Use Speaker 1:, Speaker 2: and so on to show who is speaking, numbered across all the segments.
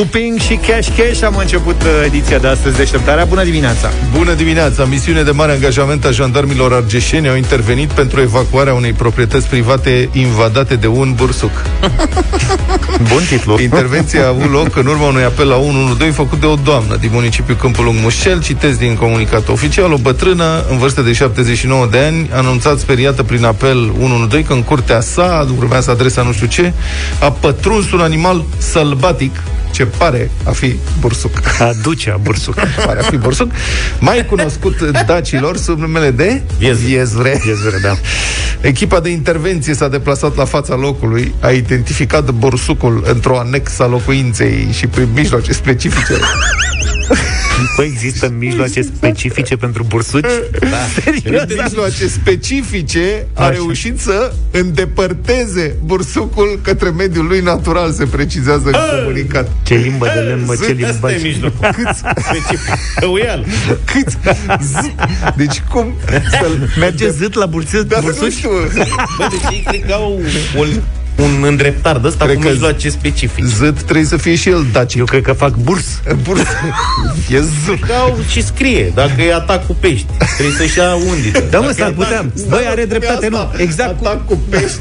Speaker 1: Cuping și Cash Cash am început uh, ediția de astăzi deșteptarea. Bună dimineața!
Speaker 2: Bună dimineața! Misiune de mare angajament a jandarmilor argeșeni au intervenit pentru evacuarea unei proprietăți private invadate de un bursuc.
Speaker 1: Bun titlu!
Speaker 2: Intervenția a avut loc în urma unui apel la 112 făcut de o doamnă din municipiul Câmpul Lung Mușel. Citesc din comunicat oficial, o bătrână în vârstă de 79 de ani, anunțat speriată prin apel 112 că în curtea sa, urmează adresa nu știu ce, a pătruns un animal sălbatic ce pare a fi bursuc.
Speaker 1: Aducea bursuc.
Speaker 2: pare a fi bursuc. Mai cunoscut dacilor sub numele de
Speaker 1: Viez.
Speaker 2: Viezvre.
Speaker 1: Viezvre, da.
Speaker 2: Echipa de intervenție s-a deplasat la fața locului, a identificat bursucul într-o anexă a locuinței și prin mijloace specifice
Speaker 1: Păi există mijloace specifice pentru bursuci? Da.
Speaker 2: Prin mijloace specifice a
Speaker 1: Așa.
Speaker 2: reușit să îndepărteze bursucul către mediul lui natural, se precizează în comunicat.
Speaker 1: Ce limbă de lemn, mă, ce
Speaker 3: Zât,
Speaker 1: limbă.
Speaker 3: asta e mijlocul.
Speaker 2: Câți,
Speaker 3: Specific. Căuial.
Speaker 2: câți, zi, deci cum să-l
Speaker 1: Merge zât la bursuci?
Speaker 2: Dar nu
Speaker 1: bursuci?
Speaker 2: știu,
Speaker 3: Bă, deci ei cred că au un, un îndreptar de ăsta
Speaker 2: Cred
Speaker 3: cu
Speaker 2: că
Speaker 3: mijloace specific.
Speaker 2: zât trebuie să fie și el dacic.
Speaker 1: Eu cred că fac burs.
Speaker 2: Burs. E zât.
Speaker 3: Că au și scrie, dacă e atac cu pești, trebuie să-și ia undiță.
Speaker 1: Da, mă,
Speaker 3: Dacă e
Speaker 1: s-ar
Speaker 3: atac-
Speaker 1: putea. Băi, are dreptate, nu. Exact cum,
Speaker 2: Atac cu pești.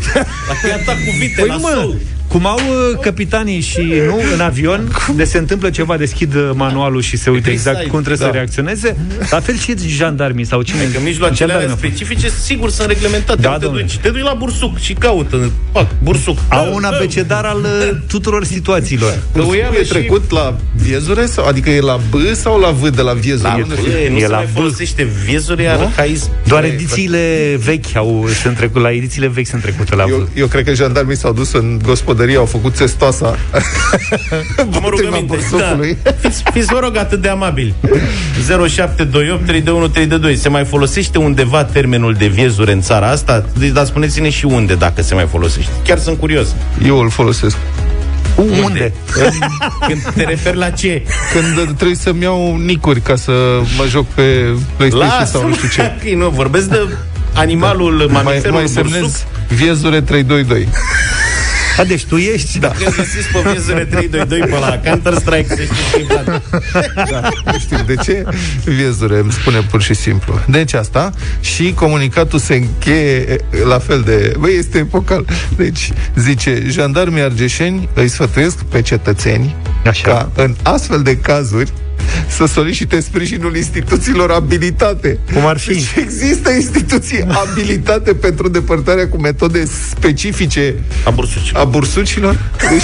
Speaker 3: Dacă e atac cu vite
Speaker 1: Păi
Speaker 3: la
Speaker 1: nu, mă,
Speaker 3: sol.
Speaker 1: Cum au uh, capitanii și nu în avion, de se întâmplă ceva, deschid uh, manualul și se uită
Speaker 3: Trebuie
Speaker 1: exact
Speaker 3: să ai-
Speaker 1: cum trebuie să
Speaker 2: da.
Speaker 1: reacționeze. La fel și jandarmii sau cine.
Speaker 3: Că mijloacele alea
Speaker 1: Jandarmii.
Speaker 3: specifice, sigur, sunt reglementate.
Speaker 1: Da,
Speaker 3: Da, te,
Speaker 1: domnule.
Speaker 3: duci, te duci la bursuc și caută, pac, bursuc.
Speaker 1: Au un abecedar al uh, tuturor situațiilor.
Speaker 3: Căuială
Speaker 2: e
Speaker 3: și-
Speaker 2: trecut la viezure? Sau, adică e la B sau la V de la viezure?
Speaker 3: La
Speaker 2: Unde
Speaker 3: bă,
Speaker 2: fi?
Speaker 3: nu
Speaker 1: E
Speaker 3: se
Speaker 1: la
Speaker 3: mai
Speaker 1: B.
Speaker 3: folosește viezuri, arhaism.
Speaker 1: Doar edițiile vechi au, sunt trecut, la edițiile vechi sunt trecute la
Speaker 2: Eu,
Speaker 1: vârf.
Speaker 2: eu cred că jandarmii s-au dus în gospodărie, au făcut testoasa
Speaker 3: Am
Speaker 2: împotriva
Speaker 3: rugăminte.
Speaker 2: bursocului.
Speaker 3: Da. Fiți, fiți, vă rog, atât de amabili. 0728 321 322. Se mai folosește undeva termenul de viezure în țara asta? Deci, dar spuneți-ne și unde, dacă se mai folosește. Chiar sunt curios.
Speaker 2: Eu îl folosesc.
Speaker 1: Unde?
Speaker 3: Când te referi la ce?
Speaker 2: Când trebuie să-mi iau nicuri ca să mă joc pe PlayStation
Speaker 3: Lasă,
Speaker 2: sau nu știu ce.
Speaker 3: că nu, vorbesc de animalul,
Speaker 2: Mai,
Speaker 3: mamiferul
Speaker 2: mai
Speaker 3: bursuc.
Speaker 2: semnez viezure 322.
Speaker 1: A, deci tu ești? Da.
Speaker 3: Când găsiți pe viezure 322 pe la Counter-Strike, să știți că e plan.
Speaker 2: Da, nu știu de ce. Viezure, îmi spune pur și simplu. Deci asta și comunicatul se încheie la fel de... Băi, este epocal. Deci, zice, jandarmii argeșeni îi sfătuiesc pe cetățeni
Speaker 1: Așa.
Speaker 2: ca în astfel de cazuri să solicite sprijinul instituțiilor abilitate.
Speaker 1: Cum ar fi?
Speaker 2: Deci există instituții abilitate pentru depărtarea cu metode specifice
Speaker 3: A bursuci.
Speaker 2: a bursucilor? Deci,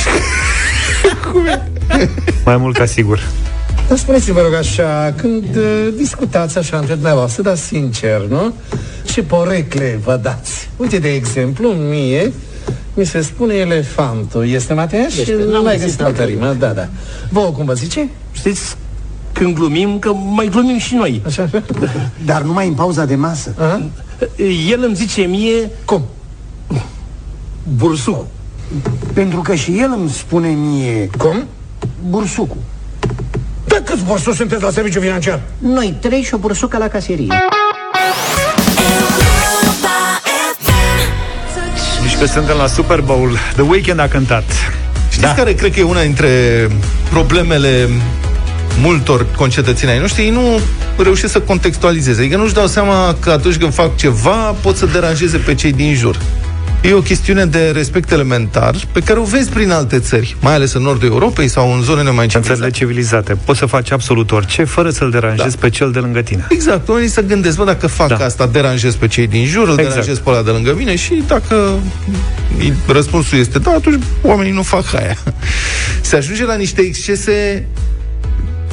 Speaker 2: cum e?
Speaker 1: Mai mult ca sigur.
Speaker 4: Dar spuneți-vă, vă rog, așa, când uh, discutați așa între dumneavoastră, dar sincer, nu? Ce porecle vă dați? Uite, de exemplu, mie mi se spune elefantul. Este Mateaș?
Speaker 5: Este,
Speaker 4: nu
Speaker 5: n-am
Speaker 4: mai
Speaker 5: găsit
Speaker 4: găsit altă rimă, da, da. Vouă cum vă zice?
Speaker 5: Știți, când glumim, că mai glumim și noi.
Speaker 4: Așa?
Speaker 6: Dar numai în pauza de masă.
Speaker 4: Aha.
Speaker 5: El îmi zice mie
Speaker 4: Cum?
Speaker 5: bursuc.
Speaker 6: Pentru că și el îmi spune mie
Speaker 4: Cum?
Speaker 6: bursucul.
Speaker 4: Da, câți borsuși sunteți la serviciu financiar?
Speaker 6: Noi trei și o bursucă la caserie.
Speaker 1: Deci că suntem la Super Bowl. The Weeknd a cântat.
Speaker 2: Știți da. care cred că e una dintre problemele multor concetățeni ai noștri? Ei nu reușesc să contextualizeze. Adică nu-și dau seama că atunci când fac ceva pot să deranjeze pe cei din jur. E o chestiune de respect elementar pe care o vezi prin alte țări, mai ales în nordul Europei sau în zonele mai
Speaker 1: În țările
Speaker 2: civilizate.
Speaker 1: civilizate. Poți să faci absolut orice fără să-l deranjezi
Speaker 2: Da.
Speaker 1: pe cel de lângă tine.
Speaker 2: Exact, oamenii să gândesc, bă, dacă fac
Speaker 1: Da.
Speaker 2: da. asta, deranjez pe cei din jur, îl
Speaker 1: Exact.
Speaker 2: deranjez pe ăla de lângă mine și dacă răspunsul este da, atunci oamenii nu fac aia. Se ajunge la niște excese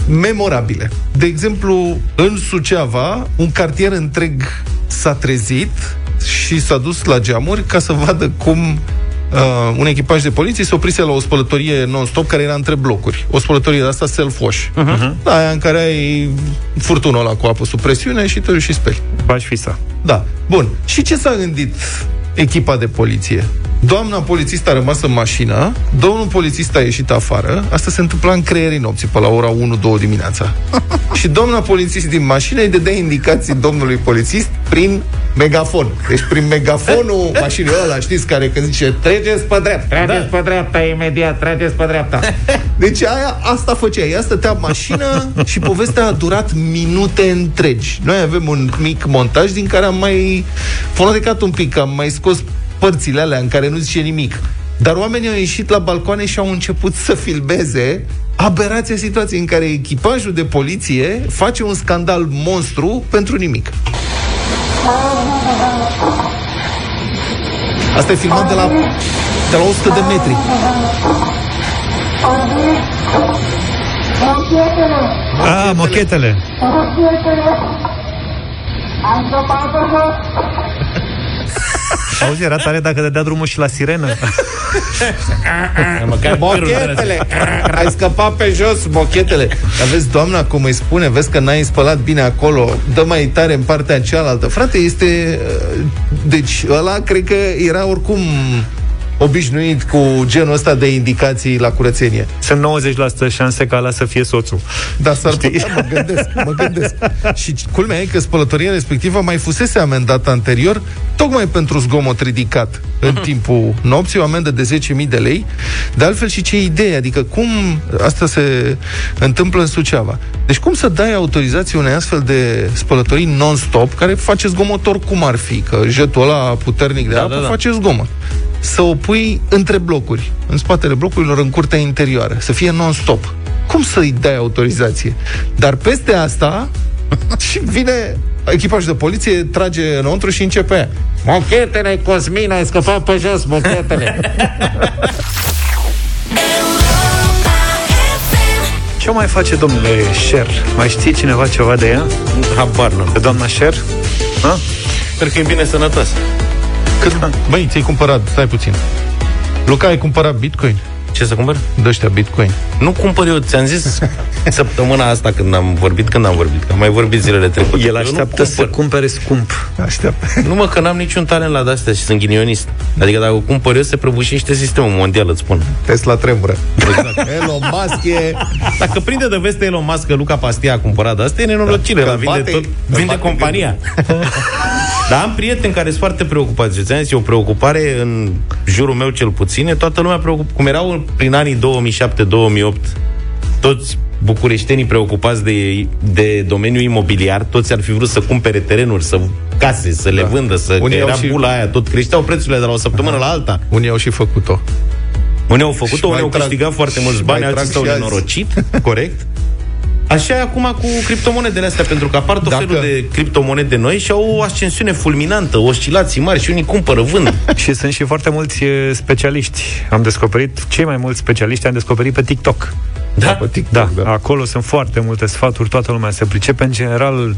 Speaker 2: memorabile. De exemplu, în Suceava, un cartier întreg s-a trezit și s-a dus la geamuri ca să vadă cum uh, un echipaj de poliție se oprise la o spălătorie non-stop care era între blocuri. O spălătorie de asta self-wash. Uh-huh. Da, aia în care ai furtunul ăla cu apă sub presiune și te duci și speli.
Speaker 1: Faci fisa.
Speaker 2: Da. Bun. Și ce s-a gândit echipa de poliție. Doamna polițist a rămas în mașină, domnul polițist a ieșit afară, asta se întâmpla în creierii nopții, pe la ora 1-2 dimineața. și doamna polițist din mașină îi dădea indicații domnului polițist prin megafon. Deci prin megafonul mașinii ăla, știți, care când zice treceți pe dreapta,
Speaker 3: Trageți pe dreapta imediat, trageți pe dreapta.
Speaker 2: deci aia, asta făcea. Ea stătea în mașină și povestea a durat minute întregi. Noi avem un mic montaj din care am mai fonotecat un pic, am mai scos părțile alea în care nu zice nimic. Dar oamenii au ieșit la balcoane și au început să filmeze aberația situației în care echipajul de poliție face un scandal monstru pentru nimic. Asta e filmat de la, de la 100 de metri.
Speaker 1: A, mochetele. Auzi, era tare dacă dădea drumul și la sirenă.
Speaker 3: Măcar
Speaker 2: Bochetele! Ai scăpat pe jos, bochetele! Dar vezi, doamna, cum îi spune, vezi că n-ai spălat bine acolo, dă mai tare în partea cealaltă. Frate, este... uh, Deci, ăla cred că era oricum obișnuit cu genul ăsta de indicații la curățenie.
Speaker 1: Sunt 90% șanse ca ăla să fie soțul.
Speaker 2: Da, s-ar
Speaker 1: Știi?
Speaker 2: putea, mă gândesc, mă gândesc. Și culmea e că spălătoria respectivă mai fusese amendată anterior, tocmai pentru zgomot ridicat în timpul nopții, o amendă de 10.000 de lei. De altfel și ce idee, adică cum asta se întâmplă în Suceava. Deci cum să dai autorizație unei astfel de spălătorii non-stop, care face zgomot oricum ar fi, că jetul ăla puternic de
Speaker 3: Da,
Speaker 2: apă
Speaker 3: da, da.
Speaker 2: face zgomot. Să o pui între blocuri, în spatele blocurilor, în curtea interioară, să fie non-stop. Cum să-i dai autorizație? Dar peste asta și vine echipajul de poliție, trage înăuntru și începe aia.
Speaker 3: Mochetele, Cosmin, ai scăpat pe jos, mochetele.
Speaker 1: Ce mai face domnule Sher? Mai știe cineva ceva de ea?
Speaker 3: Habar nu.
Speaker 1: De doamna Sher? Ha?
Speaker 3: Sper că e bine sănătos.
Speaker 2: Cât, băi, ți-ai cumpărat, stai puțin. Luca, ai cumpărat bitcoin?
Speaker 3: Ce să cumpăr?
Speaker 2: De ăștia bitcoin.
Speaker 3: Nu cumpăr eu, ți-am zis săptămâna asta când am vorbit, când am vorbit, că am mai vorbit zilele trecute.
Speaker 1: El
Speaker 3: Eu nu
Speaker 1: așteaptă să
Speaker 3: cumpăr.
Speaker 1: cumpere scump.
Speaker 2: Așteaptă.
Speaker 3: Nu mă, că n-am niciun talent la de-astea și sunt ghinionist. Adică dacă o cumpăr eu, se prăbușește sistemul mondial, îți spun.
Speaker 2: Tesla tremură. Exact. Elon Musk e...
Speaker 3: Dacă prinde de veste Elon Musk că Luca Pastia a cumpărat asta, e nenorocire,
Speaker 2: Da.
Speaker 3: da. vinde,
Speaker 2: Bate-
Speaker 3: tot,
Speaker 2: îl
Speaker 3: vinde
Speaker 2: bate
Speaker 3: compania. Dar am prieteni care sunt foarte preocupați. Eu ți-am zis, e o preocupare în jurul meu cel puțin. e Toată lumea preocup... Cum erau prin anii 2007-2008 toți bucureștenii preocupați de, de domeniul imobiliar, toți ar fi vrut să cumpere terenuri, să case, să le
Speaker 2: Da.
Speaker 3: vândă, să
Speaker 2: Unii
Speaker 3: că
Speaker 2: au
Speaker 3: era
Speaker 2: și-
Speaker 3: bula aia, tot creșteau prețurile de la o săptămână la alta.
Speaker 2: Unii au și făcut-o.
Speaker 3: Unii au
Speaker 2: Și
Speaker 3: făcut-o, unii
Speaker 2: mai
Speaker 3: au
Speaker 2: trag-
Speaker 3: câștigat foarte mulți
Speaker 2: și
Speaker 3: bani,
Speaker 2: mai
Speaker 3: alții
Speaker 2: trag
Speaker 3: s-au
Speaker 2: și alții.
Speaker 3: nenorocit, corect? Așa e acum cu criptomonedele astea, pentru că apar tot
Speaker 2: Dacă-
Speaker 3: felul de criptomonede noi și au o ascensiune fulminantă, oscilații mari și unii cumpără, vând.
Speaker 1: Și sunt și foarte mulți e, specialiști. Am descoperit, cei mai mulți specialiști am descoperit pe TikTok.
Speaker 3: Da?
Speaker 2: Pe TikTok,
Speaker 1: Da,
Speaker 2: da.
Speaker 1: acolo sunt foarte multe sfaturi, toată lumea se pricepe. În general,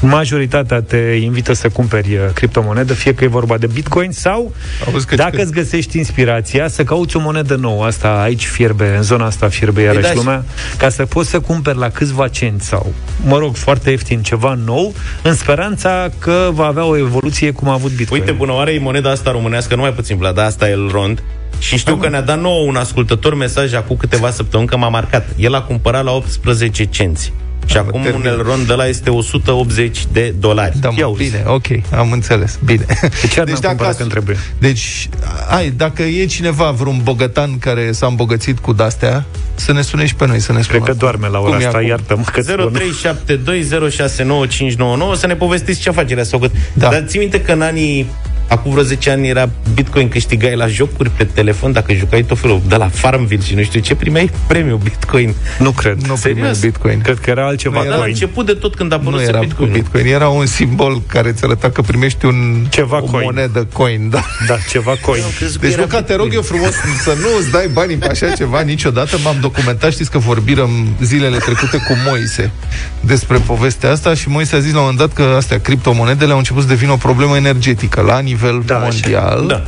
Speaker 1: majoritatea te invită să cumperi uh, criptomonedă, fie că e vorba de bitcoin sau,
Speaker 2: Auzi că-
Speaker 1: dacă îți găsești inspirația, să cauți o monedă nouă. Asta aici fierbe, în zona asta fierbe iarăși
Speaker 3: da, și-
Speaker 1: lumea, ca să poți să cumperi la câțiva cenți sau, mă rog, foarte ieftin ceva nou, în speranța că va avea o evoluție cum a avut bitcoin.
Speaker 3: Uite, bună oară, e moneda asta românească, nu mai puțin Vlad, asta e el rond. Și știu că ne-a dat nouă un ascultător mesaj acum câteva săptămâni că m-a marcat. El a cumpărat la 18 cenți. Și acum un
Speaker 2: termin.
Speaker 3: Elrond de la este 180 de dolari.
Speaker 2: Da,
Speaker 3: Ia
Speaker 2: mă,
Speaker 3: uzi.
Speaker 2: bine, ok, am înțeles, bine.
Speaker 1: De ce ar n-am cumpărat când trebuie?
Speaker 2: Deci, ai, dacă e cineva, vreun bogătan care s-a îmbogățit cu de-astea, să ne sune și pe noi, să ne
Speaker 1: Cred
Speaker 2: sună.
Speaker 1: că doarme la ora
Speaker 2: Cum e
Speaker 1: asta,
Speaker 2: acum?
Speaker 1: iartă-mă că spun.
Speaker 3: 0372069599 să ne povestiți ce afacere ați făcut.
Speaker 2: Da.
Speaker 3: Dar ții minte că în anii Acum vreo 10 ani era Bitcoin, câștigai la jocuri pe telefon dacă jucai tot felul de la Farmville și nu știu ce, primeai premiu Bitcoin.
Speaker 1: Nu cred.
Speaker 2: Nu
Speaker 3: Serios?
Speaker 2: primeai Bitcoin.
Speaker 1: Cred că era altceva.
Speaker 2: Nu
Speaker 3: Dar la
Speaker 1: coin.
Speaker 3: început de tot când a
Speaker 2: Nu
Speaker 3: apărut
Speaker 2: era
Speaker 3: Bitcoin.
Speaker 2: cu Bitcoin, era un simbol care îți arăta că primești un,
Speaker 1: Ceva
Speaker 2: o
Speaker 1: coin.
Speaker 2: monedă coin, da.
Speaker 1: Da, ceva coin.
Speaker 2: Deci, Luca, te rog eu frumos să nu îți dai banii pe așa ceva niciodată. M-am documentat, știți că vorbirăm zilele trecute cu Moise despre povestea asta și Moise a zis la un moment dat că astea, criptomonedele au început să devină o problemă energetică la nivel
Speaker 1: Da, așa.
Speaker 2: mondial.
Speaker 3: Da.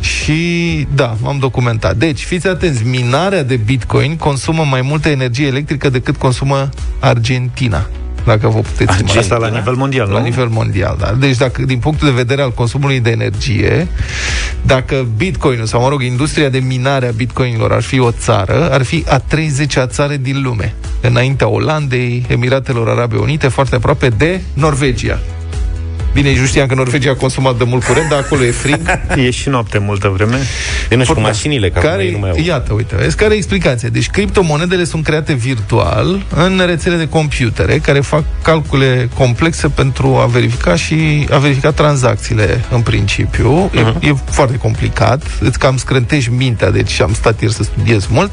Speaker 2: Și da, m-am documentat. Deci, fiți atenți, minarea de Bitcoin consumă mai multă energie electrică decât consumă Argentina. dacă vă puteți
Speaker 1: Asta
Speaker 2: imagina.
Speaker 1: la nivel mondial,
Speaker 2: La
Speaker 1: nu?
Speaker 2: nivel mondial, da. Deci dacă, din punctul de vedere al consumului de energie, dacă Bitcoin sau, mă rog, industria de minare a Bitcoinilor ar fi o țară, ar fi a 30-a țară din lume. Înaintea Olandei, Emiratelor Arabe Unite, foarte aproape de Norvegia. Bine, nici nu știam că Norvegia a consumat de mult curent, dar acolo e frig.
Speaker 1: E și noapte multă vreme.
Speaker 3: E nu știu, cu
Speaker 2: Da.
Speaker 3: mașinile, că
Speaker 2: care,
Speaker 3: acum ei nu mai au.
Speaker 2: Iată, uite, vezi, care e explicația? Deci criptomonedele sunt create virtual în rețele de computere care fac calcule complexe pentru a verifica și a verifica tranzacțiile în principiu. Uh-huh. E, e foarte complicat, îți cam scrântești mintea, deci am stat ieri să studiez mult.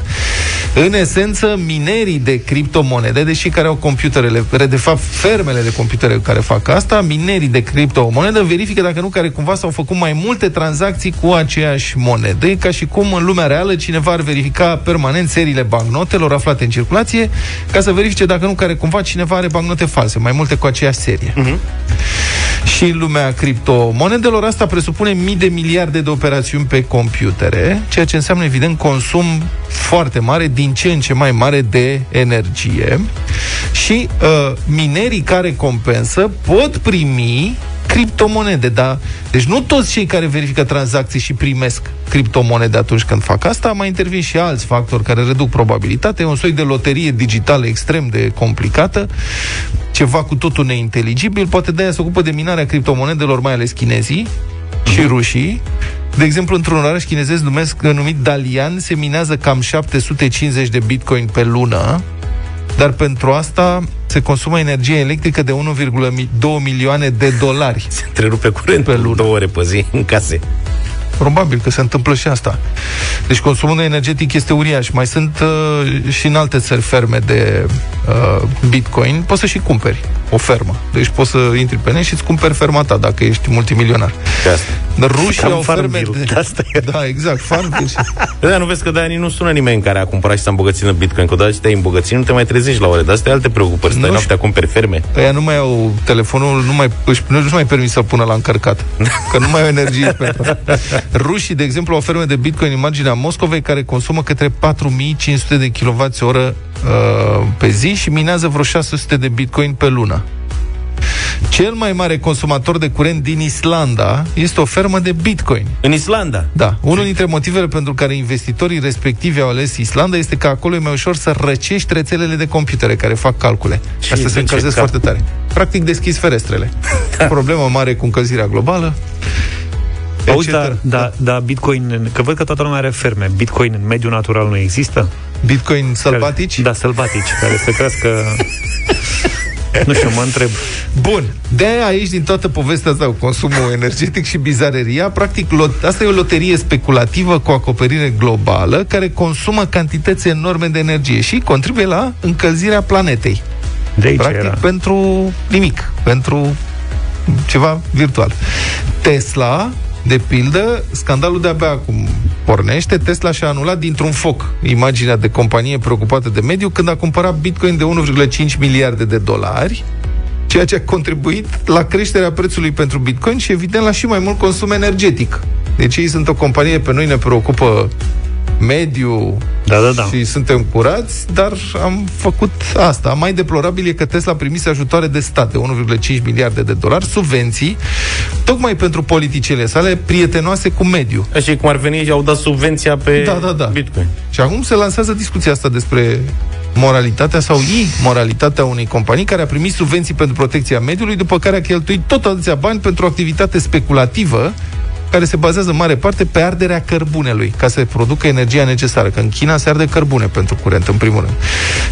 Speaker 2: În esență, minerii de criptomonede, deși care au computerele, de fapt fermele de computere care fac asta, minerii de criptomonedă verifică dacă nu care cumva s-au făcut mai multe tranzacții cu aceeași monedă. E ca și cum în lumea reală cineva ar verifica permanent seriile bancnotelor aflate în circulație ca să verifice dacă nu care cumva cineva are bancnote false, mai multe cu aceeași serie. Uh-huh. Și în lumea criptomonedelor. Asta presupune mii de miliarde de operațiuni pe computere, ceea ce înseamnă evident consum foarte mare, din ce în ce mai mare de energie. Și uh, minerii care compensă pot primi criptomonede, dar deci nu toți cei care verifică tranzacții și primesc criptomonede atunci când fac asta, mai intervin și alți factori care reduc probabilitatea, e un soi de loterie digitală extrem de complicată, ceva cu totul neinteligibil, poate de aia se ocupă de minarea criptomonedelor, mai ales chinezii și rușii. De exemplu, într-un oraș chinezesc numesc, numit Dalian, se minează cam 750 de bitcoin pe lună, dar pentru asta se consumă energie electrică de 1,2 milioane de dolari.
Speaker 3: Se întrerupe curentul
Speaker 2: Pe lună.
Speaker 3: două ore pe zi în case.
Speaker 2: Probabil că se întâmplă și asta. Deci consumul energetic este uriaș. Mai sunt uh, și în alte țări ferme de uh, bitcoin. Poți să și cumperi o fermă. Deci poți să intri pe net și îți cumperi ferma ta dacă ești multimilionar.
Speaker 3: De asta.
Speaker 2: Dar rușii
Speaker 1: Cam
Speaker 2: au ferme
Speaker 1: Farmville.
Speaker 2: de...
Speaker 1: Asta e.
Speaker 2: Da, exact, Farmville. și-
Speaker 3: Da, nu vezi că de ani nu sună nimeni care a cumpărat și s-a îmbogățit în Bitcoin. Că odată ce te-ai îmbogățit, nu te mai trezești la ore. Dar astea alte preocupări. Stai
Speaker 2: Nu
Speaker 3: noaptea, cumperi ferme.
Speaker 2: Ăia nu mai au telefonul, nu mai, își, nu își mai permit să-l pună la încărcat. Că nu mai au energie pentru asta. Rușii, de exemplu, au ferme de bitcoin în marginea Moscovei care consumă către 4500 de kWh uh, pe zi și minează vreo 600 de bitcoin pe lună. Cel mai mare consumator de curent din Islanda este o fermă de bitcoin.
Speaker 3: În Islanda.
Speaker 2: Da, unul dintre motivele pentru care investitorii respectivi au ales Islanda este că acolo e mai ușor să răcești rețelele de computere care fac calcule.
Speaker 3: Și
Speaker 2: Asta
Speaker 3: de
Speaker 2: se
Speaker 3: ce
Speaker 2: încălzesc
Speaker 3: cap?
Speaker 2: foarte tare. Practic deschizi ferestrele. Problemă mare cu încălzirea globală.
Speaker 1: Auzi,
Speaker 2: etc.
Speaker 1: da, da, da, Bitcoin, că văd că toată lumea are ferme. Bitcoin în mediul natural nu există?
Speaker 2: Bitcoin sălbatici?
Speaker 1: Care, da, sălbatici, care să crească... nu știu, mă întreb.
Speaker 2: Bun. De aia aici, din toată povestea asta cu consumul energetic și bizareria, practic, lot, asta e o loterie speculativă cu acoperire globală care consumă cantități enorme de energie și contribuie la încălzirea planetei.
Speaker 1: De aici
Speaker 2: Practic,
Speaker 1: era.
Speaker 2: pentru nimic. Pentru ceva virtual. Tesla, de pildă, scandalul de-abia acum pornește, Tesla și-a anulat dintr-un foc imaginea de companie preocupată de mediu când a cumpărat Bitcoin de 1,5 miliarde de dolari, ceea ce a contribuit la creșterea prețului pentru Bitcoin și, evident, la și mai mult consum energetic. Deci ei sunt o companie, pe noi ne preocupă mediu
Speaker 1: Da, da, da.
Speaker 2: și suntem curați, dar am făcut asta. Mai deplorabil e că Tesla primise ajutoare de stat de 1,5 miliarde de dolari, subvenții, tocmai pentru politicile sale prietenoase cu mediu.
Speaker 3: Așa e cum ar veni și au dat subvenția pe
Speaker 2: Da, da, da.
Speaker 3: Bitcoin.
Speaker 2: Și acum se lansează discuția asta despre moralitatea sau imoralitatea unei companii care a primit subvenții pentru protecția mediului, după care a cheltuit tot atâția bani pentru o activitate speculativă care se bazează în mare parte pe arderea cărbunelui, ca să producă energia necesară. Că în China se arde cărbune pentru curent, în primul rând.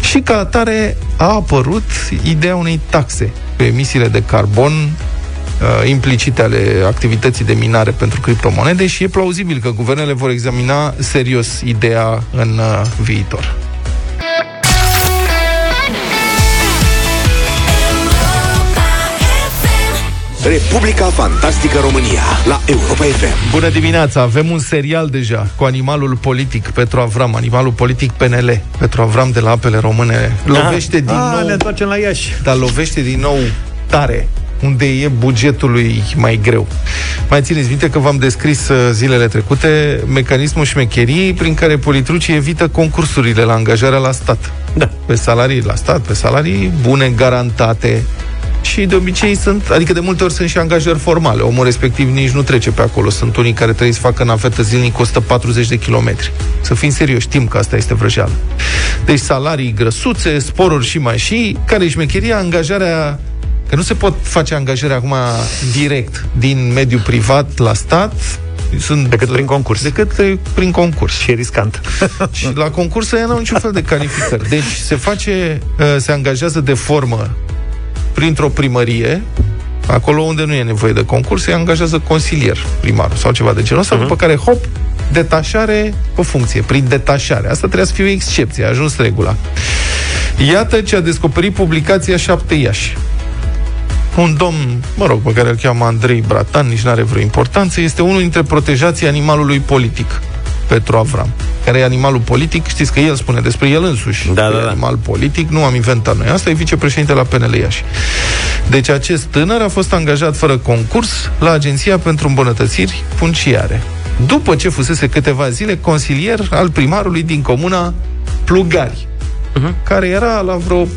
Speaker 2: Și ca atare a apărut ideea unei taxe pe emisiile de carbon uh, implicite ale activității de minare pentru criptomonede și e plauzibil că guvernele vor examina serios ideea în uh, viitor.
Speaker 7: Republica Fantastică România la Europa FM.
Speaker 2: Bună dimineața! Avem un serial deja cu animalul politic Petru Avram, animalul politic PNL. Petru Avram de la apele române lovește din
Speaker 1: A,
Speaker 2: nou,
Speaker 1: ne întoarcem la Iași.
Speaker 2: dar lovește din nou tare unde e bugetului mai greu. Mai țineți minte că v-am descris uh, zilele trecute mecanismul șmecherii prin care politrucii evită concursurile la angajarea la stat.
Speaker 3: Da.
Speaker 2: Pe salarii la stat, pe salarii bune, garantate. Și de obicei sunt, adică de multe ori sunt și angajări formale. Omul respectiv nici nu trece pe acolo. Sunt unii care trebuie să facă nafetă zilnic 140 de kilometri. Să fim serioși, știm că asta este vrăjeală. Deci salarii grăsuțe, sporuri și mai și, care e șmecheria, angajarea Că nu se pot face angajări acum direct din mediul privat la stat, sunt
Speaker 1: Decât prin concurs.
Speaker 2: Decât eh, prin concurs.
Speaker 1: Și e riscant.
Speaker 2: Și la concurs ea n-au niciun fel de calificări. Deci se face, eh, se angajează de formă printr-o primărie, acolo unde nu e nevoie de concurs, se angajează consilier primarul sau ceva de genul ăsta, uh-huh. după care, hop, detașare pe funcție, prin detașare. Asta trebuie să fie o excepție, a ajuns regula. Iată ce a descoperit publicația 7 Iași. Un domn, mă rog, pe care îl cheamă Andrei Bratan, nici nu are vreo importanță, este unul dintre protejații animalului politic, Petru Avram. Care e animalul politic, știți că el spune despre el însuși.
Speaker 3: Da,
Speaker 2: că
Speaker 3: da,
Speaker 2: e
Speaker 3: da.
Speaker 2: animal politic, nu am inventat noi. Asta e vicepreședinte la PNL Iași. Deci acest tânăr a fost angajat fără concurs la Agenția pentru Îmbunătățiri Funciare. După ce fusese câteva zile consilier al primarului din comuna Plugari, uh-huh. care era la vreo 60-70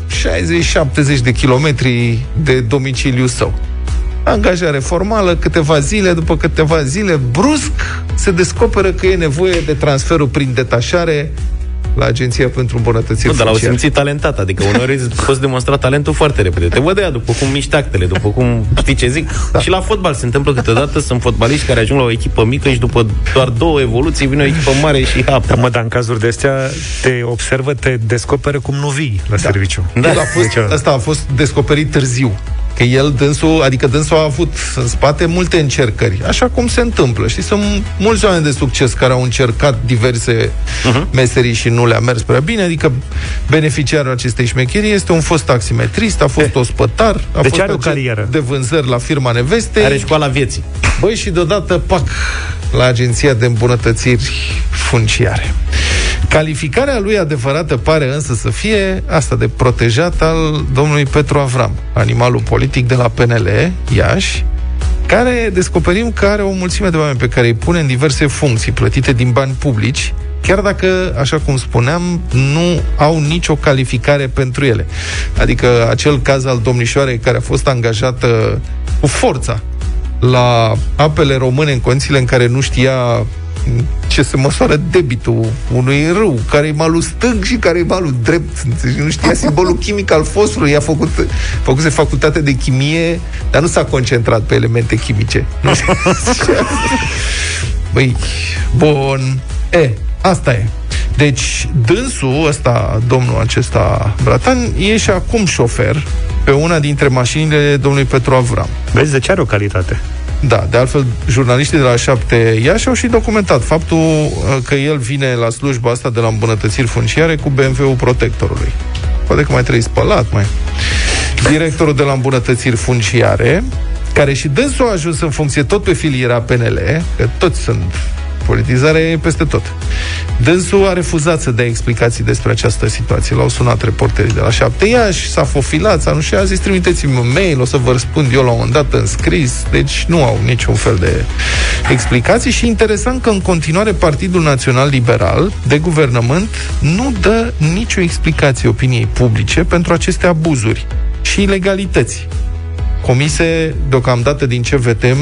Speaker 2: de kilometri de domiciliu său. Angajare formală, câteva zile, după câteva zile, brusc se descoperă că e nevoie de transferul prin detașare la Agenția pentru Îmbunătățiri
Speaker 3: Nu, dar l-au
Speaker 2: Funciare.
Speaker 3: simțit talentat, adică uneori îți poți demonstra talentul foarte repede. Te văd de ea după cum miști actele, după cum știi ce zic. Da. Și la fotbal se întâmplă câteodată, sunt fotbaliști care ajung la o echipă mică și după doar două evoluții vine o echipă mare și hap.
Speaker 1: Da, mă, dar în cazuri de astea te observă, te descoperă cum nu vii la da. serviciu.
Speaker 2: Da. El a fost,
Speaker 1: Deci,
Speaker 2: asta a fost descoperit târziu. Că el, dânsul, adică dânsul a avut în spate multe încercări. Așa cum se întâmplă. Știi, sunt mulți oameni de succes care au încercat diverse uh-huh. meserii și nu le-a mers prea bine. Adică beneficiarul acestei șmecherii este un fost taximetrist, a fost
Speaker 1: Eh.
Speaker 2: ospătar, a
Speaker 1: Deci
Speaker 2: fost
Speaker 1: are o
Speaker 2: agent
Speaker 1: carieră.
Speaker 2: de vânzări la firma Neveste.
Speaker 3: Are școala vieții.
Speaker 2: Băi, și deodată, pac, la Agenția de Îmbunătățiri Funciare. Calificarea lui adevărată pare însă să fie asta de protejat al domnului Petru Avram, animalul politic de la PNL, Iași, care descoperim că are o mulțime de oameni pe care îi pune în diverse funcții plătite din bani publici, chiar dacă, așa cum spuneam, nu au nicio calificare pentru ele. Adică acel caz al domnișoarei care a fost angajată cu forța la apele române în condițiile în care nu știa ce se măsoară debitul unui râu, care e malul stâng și care e malul drept. Înțelegi? Nu știa simbolul chimic al fosforului. I-a făcut, făcuse facultate de chimie, dar nu s-a concentrat pe elemente chimice. Nu știu. Băi, bun. E, asta e. Deci, dânsul ăsta, domnul acesta, Bratan, e și acum șofer pe una dintre mașinile domnului Petru Avram.
Speaker 1: Vezi, de ce are o calitate?
Speaker 2: Da, de altfel, jurnaliștii de la 7 Iași au și documentat faptul uh, că el vine la slujba asta de la îmbunătățiri funciare cu BMW-ul protectorului. Poate că mai trebuie spălat, mai. Directorul de la îmbunătățiri funciare, care și dânsul a ajuns în funcție tot pe filiera PNL, că toți sunt politizare e peste tot. Dânsul a refuzat să dea explicații despre această situație. L-au sunat reporterii de la 7 Iași, s-a fofilat, s-a nu și a zis trimiteți-mi un mail, o să vă răspund eu la un moment dat în scris, deci nu au niciun fel de explicații și interesant că în continuare Partidul Național Liberal de guvernământ nu dă nicio explicație opiniei publice pentru aceste abuzuri și ilegalități comise deocamdată din ce vedem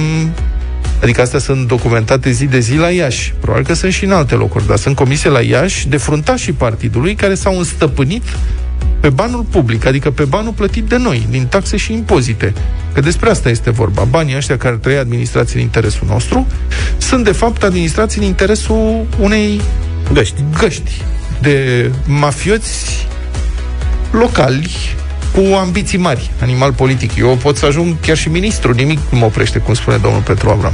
Speaker 2: Adică astea sunt documentate zi de zi la Iași. Probabil că sunt și în alte locuri, dar sunt comise la Iași de fruntașii partidului care s-au înstăpânit pe banul public, adică pe banul plătit de noi, din taxe și impozite. Că despre asta este vorba. Banii ăștia care trăie administrații în interesul nostru sunt, de fapt, administrații în interesul unei
Speaker 3: Găști.
Speaker 2: găști de mafioți locali cu ambiții mari, animal politic. Eu pot să ajung chiar și ministru, nimic nu mă oprește, cum spune domnul Petru Avram.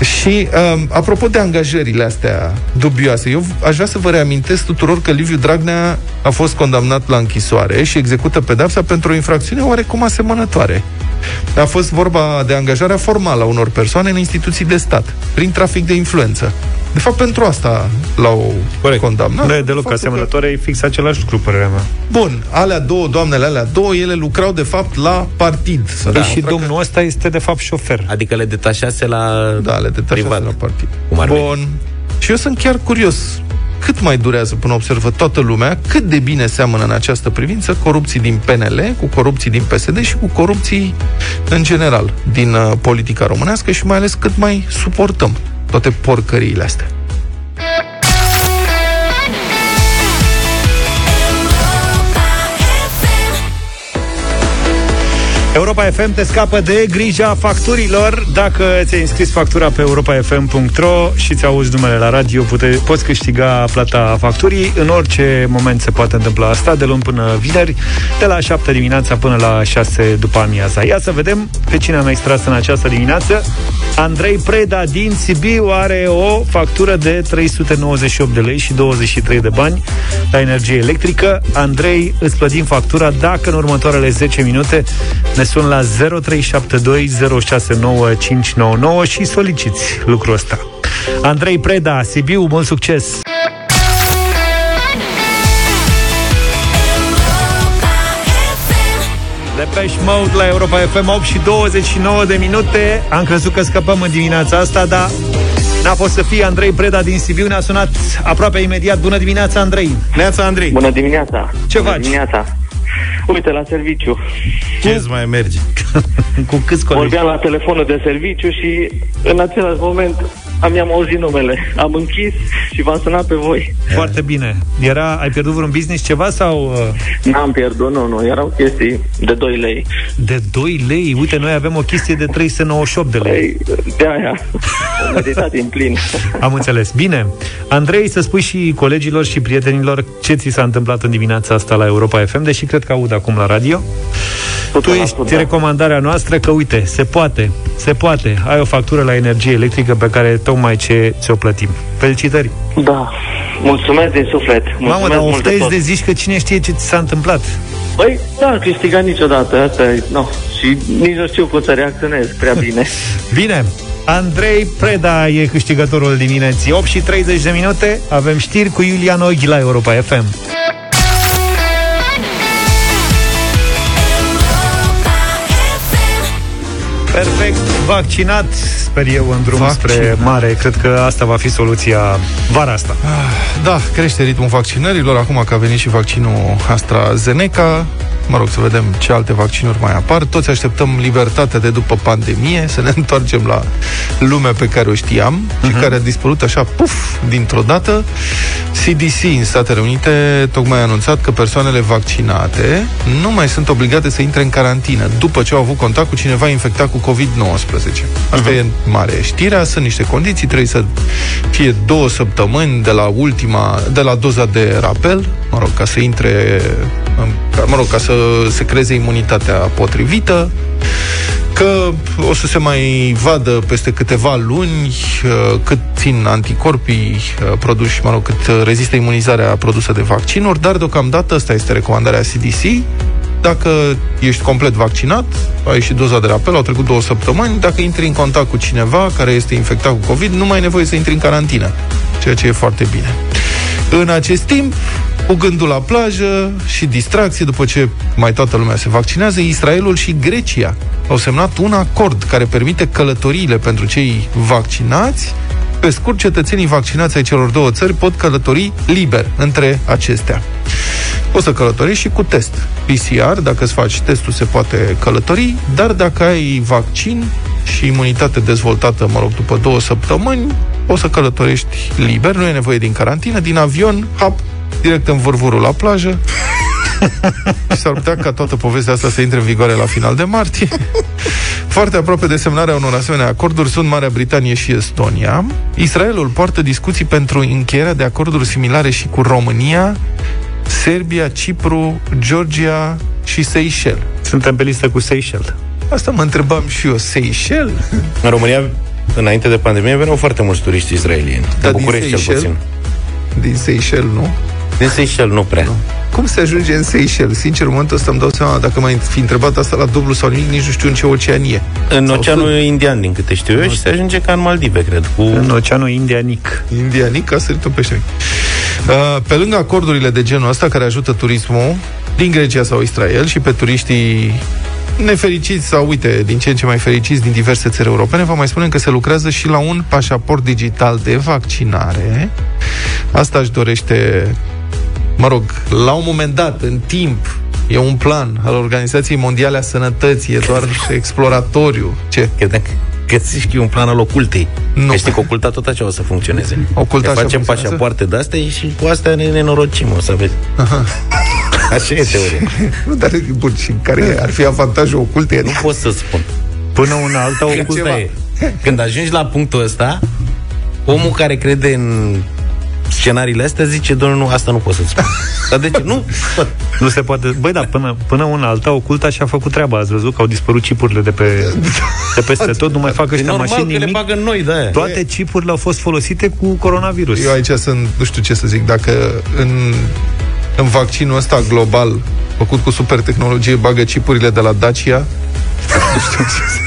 Speaker 2: Și, um, apropo de angajările astea dubioase, eu aș vrea să vă reamintesc tuturor că Liviu Dragnea a fost condamnat la închisoare și execută pedapsa pentru o infracțiune oarecum asemănătoare. A fost vorba de angajarea formală a unor persoane în instituții de stat, prin trafic de influență. De fapt, pentru asta l-au
Speaker 3: Corect.
Speaker 2: condamnat.
Speaker 1: Nu e deloc
Speaker 2: Faptul că-
Speaker 1: asemănătoare, e fix același lucru, părerea mea.
Speaker 2: Bun, alea două, doamnele alea două, ele lucrau de fapt la partid. Să
Speaker 1: Da,
Speaker 2: dea
Speaker 1: și
Speaker 2: seama
Speaker 1: domnul ăsta este de fapt șofer.
Speaker 3: Adică le detașase la
Speaker 2: că- Da, le detașează
Speaker 3: privat.
Speaker 2: la partid.
Speaker 3: Cum ar fi.
Speaker 2: Bun. Și eu sunt chiar curios cât mai durează până observă toată lumea cât de bine seamănă în această privință corupții din PNL cu corupții din PSD și cu corupții în general din uh, politica românească și mai ales cât mai suportăm toate porcăriile astea.
Speaker 1: Europa FM te scapă de grija facturilor. Dacă ți-ai înscris factura pe europafm.ro și ți auzi numele la radio, pute, poți câștiga plata facturii. În orice moment se poate întâmpla asta, de luni până vineri, de la 7 dimineața până la 6 după amiaza. Ia să vedem pe cine am extras în această dimineață. Andrei Preda din Sibiu are o factură de 398 de lei și 23 de bani la energie electrică. Andrei, îți plătim factura dacă în următoarele 10 minute ne sun la 0372069599 și soliciți lucrul ăsta. Andrei Preda, Sibiu, mult succes! Depeche Mode la Europa FM 8 și 29 de minute Am crezut că scăpăm în dimineața asta, dar N-a fost să fie Andrei Preda din Sibiu Ne-a sunat aproape imediat Bună dimineața, Andrei
Speaker 3: Neața, Andrei.
Speaker 8: Bună dimineața!
Speaker 1: Ce
Speaker 8: Bună
Speaker 1: faci?
Speaker 8: dimineața! Uite, la serviciu.
Speaker 3: Ce îți mai merge?
Speaker 1: Cu câți colegi?
Speaker 8: Vorbeam la telefonul de serviciu și în același moment am i-am auzit numele. Am închis și v-am sunat pe voi.
Speaker 1: Foarte bine Era, ai pierdut vreun business ceva sau... uh,
Speaker 8: N-am pierdut, nu, nu. Erau chestii de 2 lei.
Speaker 1: De 2 lei? Uite, noi avem o chestie de 398 de lei
Speaker 8: Păi, de aia. Am meditat din plin.
Speaker 1: Am înțeles. Bine. Andrei, să spui și colegilor și prietenilor ce ți s-a întâmplat în dimineața asta la Europa FM, deși cred că aud acum la radio. Tu ești
Speaker 8: da.
Speaker 1: recomandarea noastră că, uite, se poate, se poate. Ai o factură la energie electrică pe care tocmai ce ți-o plătim. Felicitări!
Speaker 8: Da. Mulțumesc din suflet. Mulțumesc
Speaker 1: Mamă, dar
Speaker 8: mult de
Speaker 1: oftezi
Speaker 8: tot.
Speaker 1: de zici că cine știe ce ți s-a întâmplat.
Speaker 8: Păi, da, câștigat niciodată. Asta e, no. Și nici nu știu cum să reacționez prea bine.
Speaker 1: Bine, Andrei Preda e câștigătorul dimineții 8 și 30 de minute Avem știri cu Iulian Oghi la Europa FM Perfect, vaccinat Sper eu în drum
Speaker 2: Vaccinat.
Speaker 1: spre mare. Cred că asta va fi soluția vara asta.
Speaker 2: Da, crește ritmul vaccinărilor. Acum că a venit și vaccinul AstraZeneca Mă rog, să vedem ce alte vaccinuri mai apar. Toți așteptăm libertatea de după pandemie Să ne întoarcem la lumea pe care o știam Și care a dispărut așa, puf, dintr-o dată. CDC în Statele Unite Tocmai a anunțat că persoanele vaccinate Nu mai sunt obligate să intre în carantină După ce au avut contact cu cineva infectat cu COVID-19 Asta e mare știrea Sunt niște condiții, trebuie să fie două săptămâni de la ultima, de la doza de rapel, mă rog, ca să intre, în- ca- mă rog, ca să se creeze imunitatea potrivită, că o să se mai vadă peste câteva luni uh, cât țin anticorpii uh, produși, mă rog, cât uh, rezistă imunizarea produsă de vaccinuri, dar deocamdată asta este recomandarea CDC. Dacă ești complet vaccinat, ai și doza de rapel, au trecut două săptămâni, dacă intri în contact cu cineva care este infectat cu COVID, nu mai ai nevoie să intri în carantină, ceea ce e foarte bine. În acest timp, cu gândul la plajă și distracție, după ce mai toată lumea se vaccinează, Israelul și Grecia au semnat un acord care permite călătoriile pentru cei vaccinați. Pe scurt, cetățenii vaccinați ai celor două țări pot călători liber între acestea. Poți să călătorești și cu test PCR, dacă îți faci testul se poate călători, dar dacă ai vaccin și imunitate dezvoltată, mă rog, după două săptămâni, poți să călătorești liber, nu e nevoie din carantină, din avion, hap, direct în vârvurul la plajă. și s-ar putea ca toată povestea asta să intre în vigoare la final de martie. Foarte aproape de semnarea unor asemenea acorduri sunt Marea Britanie și Estonia. Israelul poartă discuții pentru încheierea de acorduri similare și cu România, Serbia, Cipru, Georgia și Seychelles.
Speaker 1: Suntem pe listă cu Seychelles
Speaker 2: Asta mă întrebam și eu, Seychelles?
Speaker 3: În România, înainte de pandemie, veneau foarte mulți turiști israelieni.
Speaker 2: Da,
Speaker 3: în
Speaker 2: din
Speaker 3: București, cel
Speaker 2: Seychelles?
Speaker 3: puțin.
Speaker 2: Din Seychelles, nu?
Speaker 3: Din Seychelles, nu prea.
Speaker 2: Cum se ajunge în Seychelles? Sincer, în momentul ăsta îmi dau seama, dacă mai fi întrebat asta la dublu sau nimic, nici nu știu în ce ocean e.
Speaker 3: În
Speaker 2: Sau
Speaker 3: Oceanul Indian, din câte știu eu, și se ajunge ca în Maldive, cred. Cu...
Speaker 1: În Oceanul Indianic
Speaker 2: Indianic, a sărit un pește mic. Uh, Pe lângă acordurile de genul ăsta care ajută turismul din Grecia sau Israel și pe turiștii nefericiți sau, uite, din ce în ce mai fericiți din diverse țări europene, vă mai spunem că se lucrează și la un pașaport digital de vaccinare. Asta își dorește, mă rog, la un moment dat, în timp, e un plan al Organizației Mondiale a Sănătății, e doar exploratoriu. Ce?
Speaker 3: Credeam că găsești că e un plan al ocultei.
Speaker 2: Nu.
Speaker 3: Că știi că oculta tot așa o să funcționeze.
Speaker 2: Oculta
Speaker 3: Ne
Speaker 2: așa
Speaker 3: facem
Speaker 2: funcționează?
Speaker 3: pașapoarte de astea și cu astea ne nenorocim, o să vezi. Așa e teoria.
Speaker 2: Nu, dar, bun, și care ar fi avantajul oculte?
Speaker 3: Nu pot să spun.
Speaker 1: Până una alta
Speaker 3: Că
Speaker 1: oculta
Speaker 3: ceva
Speaker 1: e.
Speaker 3: Când ajungi la punctul ăsta, omul care crede în scenariile astea zice, domnul, nu, asta nu pot să-ți spun. Dar de ce? Nu pot.
Speaker 1: Nu se poate... Băi, da, până, până una alta, oculta și-a făcut treaba. Ați văzut că au dispărut chipurile de, pe, de peste tot, nu mai fac
Speaker 3: E
Speaker 1: ăștia
Speaker 3: normal
Speaker 1: mașini
Speaker 3: că le
Speaker 1: nimic.
Speaker 3: bagă în noi, da.
Speaker 1: Toate chipurile au fost folosite cu coronavirus.
Speaker 2: Eu aici sunt, nu știu ce să zic, dacă în, în vaccinul ăsta global, făcut cu super tehnologie, bagă chipurile de la Dacia, nu știu ce să...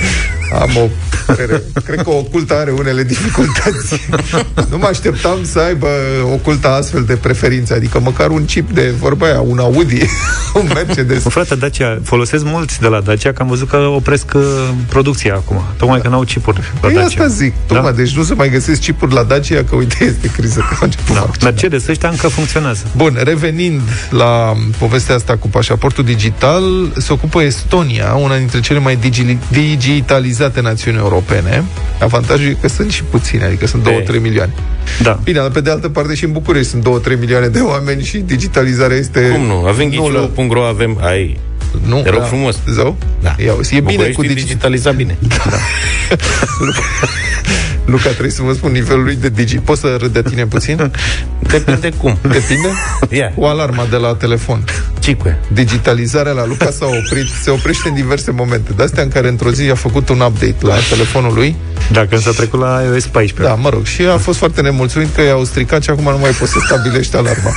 Speaker 2: Am o părere. Cred că oculta are unele dificultăți. nu mă așteptam să aibă oculta astfel de preferințe, adică măcar un chip de vorba aia, un Audi, un Mercedes.
Speaker 1: Mă, frate, Dacia, folosesc mulți de la Dacia, că am văzut că opresc uh, producția acum. Tocmai că n-au chipuri la
Speaker 2: Păi
Speaker 1: Dacia.
Speaker 2: asta zic, tocmai, deci nu se mai găsesc chipuri la Dacia, că uite, este criză, că au început
Speaker 1: Da.
Speaker 2: vaccinul.
Speaker 1: Mercedes ăștia încă funcționează.
Speaker 2: Bun, revenind la povestea asta cu pașaportul digital, se ocupă Estonia, una dintre cele mai digi- digitalizate națiuni europene. Avantajul e că sunt și puține, adică sunt 2-3 milioane.
Speaker 1: Da.
Speaker 2: Bine, dar pe de altă parte și în București sunt 2-3 milioane de oameni și digitalizarea este...
Speaker 3: Cum nu? Avem
Speaker 2: nulă.
Speaker 3: ghiciul.ro, avem... Ai,
Speaker 2: Nu,
Speaker 3: Te rog frumos.
Speaker 2: Zău?
Speaker 3: Da.
Speaker 2: Ia, uzi, e bine
Speaker 3: București
Speaker 2: cu
Speaker 3: e
Speaker 2: digi-
Speaker 3: digitalizat bine.
Speaker 2: Luca, trebuie să vă spun nivelul lui de digi. Poți să râd de tine puțin?
Speaker 3: Depinde cum.
Speaker 2: Depinde?
Speaker 3: Ia,
Speaker 2: Cu alarma de la telefon.
Speaker 3: cicuie.
Speaker 2: digitalizarea la Luca s-a oprit, se oprește în diverse momente. De astea în care într-o zi a făcut un update la telefonul lui.
Speaker 1: Dacă s-a trecut la iOS 14.
Speaker 2: Da, mă rog, și a fost foarte nemulțumit că i-au stricat și acum nu mai poți să stabilești alarma.